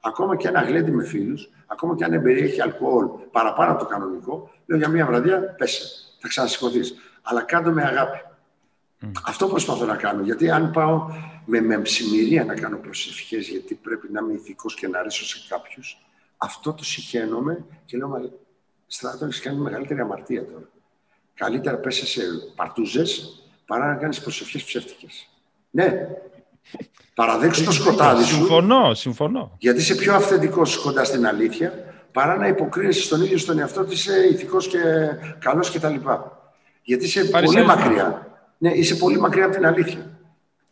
Ακόμα και ένα γλέντι με φίλους, ακόμα και αν εμπεριέχει αλκοόλ παραπάνω από το κανονικό, λέω για μια βραδιά πέσε, θα ξανασηκωθείς. Αλλά κάτω με αγάπη. Αυτό προσπαθώ να κάνω. Γιατί αν πάω με μεμψημυρία να κάνω προσευχές, γιατί πρέπει να είμαι ηθικός και να αρέσω σε κάποιους, αυτό το συχαίνομαι και λέω, μα στράτο, έχεις κάνει μεγαλύτερη αμαρτία τώρα. Καλύτερα πέσει σε παρτούζες παρά να κάνεις προσευχές ψεύτικες. Ναι. Παραδέξου το σκοτάδι σου. Συμφωνώ, συμφωνώ. Γιατί είσαι πιο αυθεντικός κοντά στην αλήθεια, παρά να υποκρίνεσαι στον ίδιο στον εαυτό ότι είσαι ηθικός και καλός κτλ. Γιατί είσαι πολύ μακριά. Ναι, είσαι πολύ μακριά από την αλήθεια.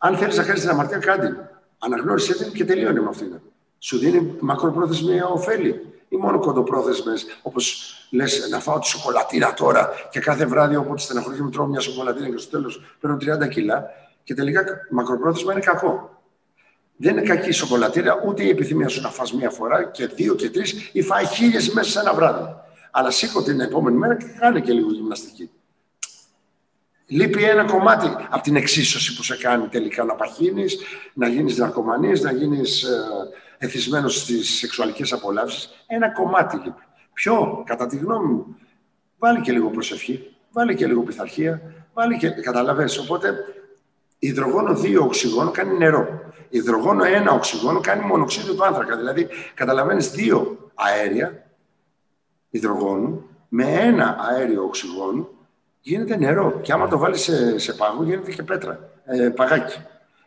Αν θέλεις να κάνεις την αμαρτία, κάντε. Αναγνώρισε την και τελείωνε με αυτήν. Σου δίνει μακροπρόθεσμη ωφέλη ή μόνο κοντοπρόθεσμες, όπως λες, να φάω τη σοκολατίνα τώρα και κάθε βράδυ, όποτε στεναχωρεί μου τρώω μια σοκολατίνα και στο τέλος παίρνω 30 κιλά και τελικά μακροπρόθεσμα είναι κακό. Δεν είναι κακή η σοκολατίνα, ούτε η επιθυμία σου να φας μία φορά και δύο και τρεις ή φάει χίλιες μέσα σε ένα βράδυ. Αλλά σήκω την επόμενη μέρα και κάνε και λίγο γυμναστική. Λείπει ένα κομμάτι από την εξίσωση που σε κάνει τελικά να παχύνεις, να γίνεις ναρκωμανής, να γίνεις ε, εθισμένος στις σεξουαλικές απολαύσεις. Ένα κομμάτι λείπει. Ποιο, κατά τη γνώμη μου, βάλει και λίγο προσευχή, βάλει και λίγο πειθαρχία, βάλει και... Καταλαβαίνεις, οπότε υδρογόνο 2 οξυγόνο κάνει νερό. Υδρογόνο 1 οξυγόνο κάνει μονοξίδιο του άνθρακα. Δηλαδή, καταλαβαίνεις δύο αέρια υδρογόνου με ένα αέριο οξυγόνου γίνεται νερό. Και άμα το βάλεις σε, σε πάγο, γίνεται και πέτρα, ε, παγάκι.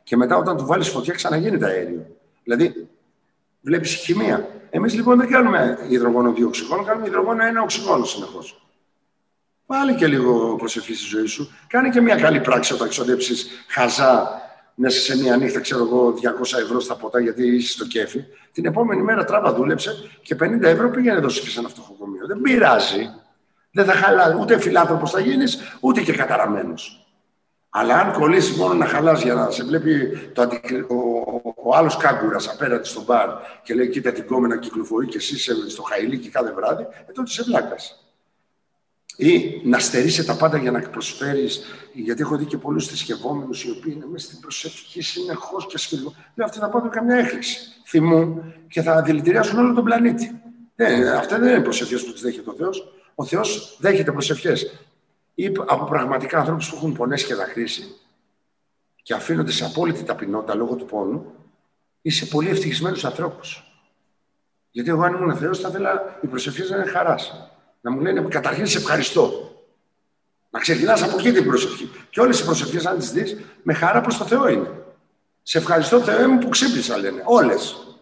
Και μετά, όταν το βάλεις φωτιά, ξαναγίνεται αέριο. Δηλαδή, βλέπεις χημεία. Εμείς λοιπόν δεν κάνουμε υδρογόνο δύο οξυγόνο, κάνουμε υδρογόνο ένα οξυγόνο συνεχώς. Πάλι και λίγο προσευχή στη ζωή σου. Κάνε και μια καλή πράξη όταν ξοδέψεις χαζά μέσα σε μια νύχτα, ξέρω εγώ, 200 ευρώ στα ποτά γιατί είσαι στο κέφι. Την επόμενη μέρα τράβα δούλεψε και 50 ευρώ πήγαινε δώσει και σε ένα φτωχοκομείο. Δεν πειράζει. Δεν θα χαλάσει. Ούτε φιλάνθρωπος θα γίνεις, ούτε και καταραμένος. Αλλά αν κολλήσεις μόνο να χαλάσει για να σε βλέπει το ο, ο άλλος κάγκουρας απέναντι στο μπαρ και λέει: Κοίτα την κόμενα κυκλοφορεί και εσύ στο χαϊλίκι κάθε βράδυ, ε, τότε σε βλάκας. Ή να στερήσει τα πάντα για να προσφέρει. Γιατί έχω δει και πολλούς θρησκευόμενους οι οποίοι είναι μέσα στην προσευχή συνεχώς και σφυργό. Λέω: Αυτοί θα πάρουν καμιά έκρηξη θυμού και θα δηλητηριάσουν όλο τον πλανήτη. Ε, αυτά δεν είναι προσευχές που τις δέχεται ο Θεός. Ο Θεός δέχεται προσευχές ή από πραγματικά ανθρώπους που έχουν πονέσει και δακρύσει και αφήνονται σε απόλυτη ταπεινότητα λόγω του πόνου, είσαι πολύ ευτυχισμένος ανθρώπους. Γιατί εγώ, αν ήμουν Θεός, θα ήθελα οι προσευχές να είναι χαράς. Να μου λένε καταρχήν σε ευχαριστώ. Να ξεκινάς από εκεί την προσευχή. Και όλες οι προσευχές, αν τις δεις, με χαρά προς το Θεό είναι. Σε ευχαριστώ, Θεέ μου, που ξύπνησα, λένε. Όλες.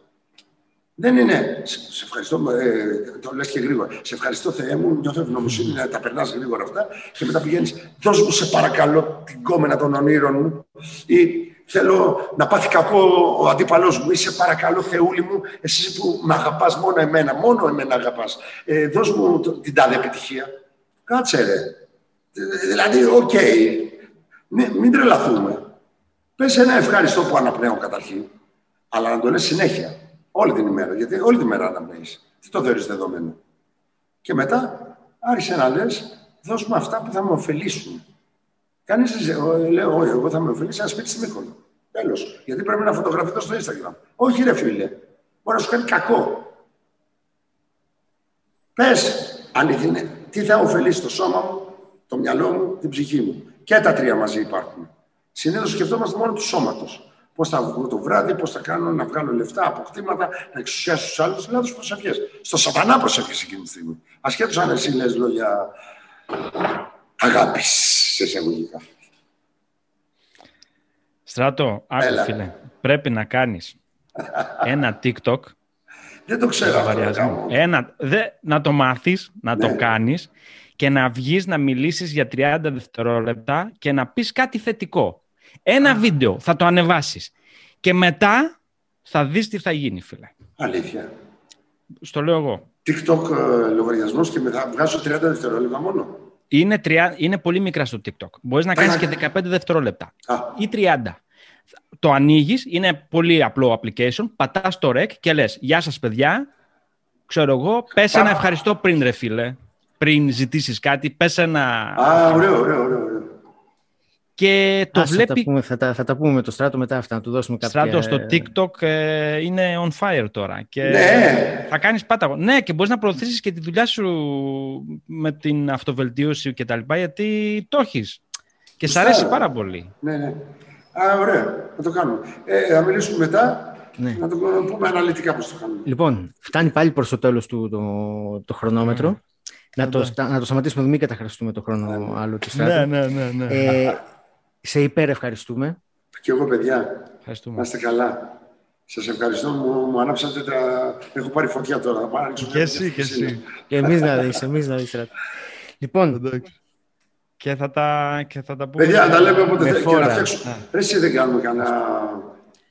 Δεν είναι. Σε ευχαριστώ, ε, το λες και γρήγορα. Σε ευχαριστώ, Θεέ μου, νιώθω ευγνωμοσύνη να τα περνάς γρήγορα αυτά. Και μετά πηγαίνεις, δώσ' μου σε παρακαλώ την κόμενα των ονείρων μου. Ή θέλω να πάθει κακό ο αντίπαλός μου. Ή σε παρακαλώ, Θεούλη μου, εσύ που με αγαπάς μόνο εμένα, μόνο εμένα αγαπάς. Ε, δώσ' μου την τάδε επιτυχία. Κάτσε ρε. Ε, δηλαδή, OK. Okay. μην τρελαθούμε. Πες ένα ευχαριστώ που αναπνέω καταρχήν. Αλλά να το λες συνέχεια. Όλη την ημέρα. Γιατί όλη την ημέρα αναπνέεις. Τι το θεωρείς δεδομένο. Και μετά άρχισε να λες, δώσ' μου αυτά που θα με ωφελήσουν. Κανείς δεν λέω, εγώ θα με ωφελήσει ένα σπίτι στη Μύκονο. Τέλος. Γιατί πρέπει να φωτογραφηθώ στο Instagram. Όχι, ρε φίλε. Μπορεί να σου κάνει κακό. Πες, αληθινέ, τι θα ωφελήσει το σώμα μου, το μυαλό μου, την ψυχή μου. Και τα τρία μαζί υπάρχουν. Συνήθως σκεφτόμαστε μόνο του σώματος. Πώς θα βγω το βράδυ, πώς θα κάνω να βγάλω λεφτά, αποκτήματα, να εξουσιάσω τους άλλους. Λάθος προσευχές. Στο σατανά προσευχές εκείνη τη στιγμή. Ασχέτως αν εσύ λες λόγια αγάπης, σε εισαγωγικά. Στράτο, άκου φίλε. Πρέπει να κάνεις ένα TikTok. Δεν το ξέρω αυτό. Ένα, δε, να το μάθεις, να το ναι. κάνεις και να βγεις να μιλήσεις για 30 δευτερόλεπτα και να πεις κάτι θετικό. Ένα βίντεο θα το ανεβάσεις και μετά θα δεις τι θα γίνει, φίλε. Αλήθεια. Στο λέω εγώ. TikTok ε, λογαριασμός και μετά βγάζω 30 δευτερόλεπτα μόνο. Είναι, τρια... είναι πολύ μικρά στο TikTok. Μπορείς να κάνεις και 15 δευτερόλεπτα ή 30. Το ανοίγεις, είναι πολύ απλό application, πατάς το rec και λες «Γεια σας παιδιά, ξέρω εγώ, πες ένα ευχαριστώ πριν ρε φίλε» πριν ζητήσεις κάτι, πες ένα... Α, ωραίο, ωραίο, ωραίο. Και το βλέπει... Θα τα, πούμε, θα, τα, θα τα πούμε με το Στράτο μετά αυτά, να του δώσουμε κάποια... Στράτο στο TikTok ε, είναι on fire τώρα. Και ναι. Θα κάνεις πάταγο. Ναι, και μπορείς να προωθήσεις και τη δουλειά σου με την αυτοβελτίωση και τα λοιπά, γιατί το έχεις. Και σ' αρέσει πάρα πολύ. Ναι, ναι. Α, ωραία. Θα το κάνουμε. Ε, θα μιλήσουμε μετά. Ναι. Να το πούμε αναλυτικά πώς το κάνουμε. Λοιπόν, φτάνει πάλι προς το τέλος του το, το χρονόμετρο. Να το, να το σταματήσουμε, μην καταχραστούμε το χρόνο ναι, άλλο της ναι, ναι, ναι, ναι. Ε, σε υπέρ ευχαριστούμε. Και εγώ, παιδιά, ευχαριστούμε. να είστε καλά. Σας ευχαριστώ. Μου, μου ανάψατε τα. Έχω πάρει φωτιά τώρα. Θα πάρω και εσύ, και εσύ. Και εμείς να δεις, εμείς να δεις. Λοιπόν. Και θα τα, και θα τα πούμε. Παιδιά, τα λέμε όποτε θέλει και να φτιάξουμε. Εσύ δεν κάνουμε κανένα.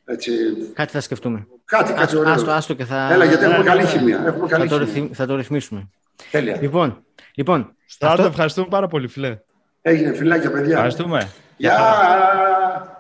Έτσι... Κάτι θα σκεφτούμε. Κάτι, κάτι ωραίο. Άστο, άστο και θα... Έλα, γιατί έχουμε καλή χημία. Έχουμε καλή θα, το θα το ρυθμίσουμε. Τέλεια. Λοιπόν, λοιπόν Στράτο, αυτό... ευχαριστούμε πάρα πολύ, φιλέ. Έγινε φιλάκια, παιδιά. Ευχαριστούμε. Γεια!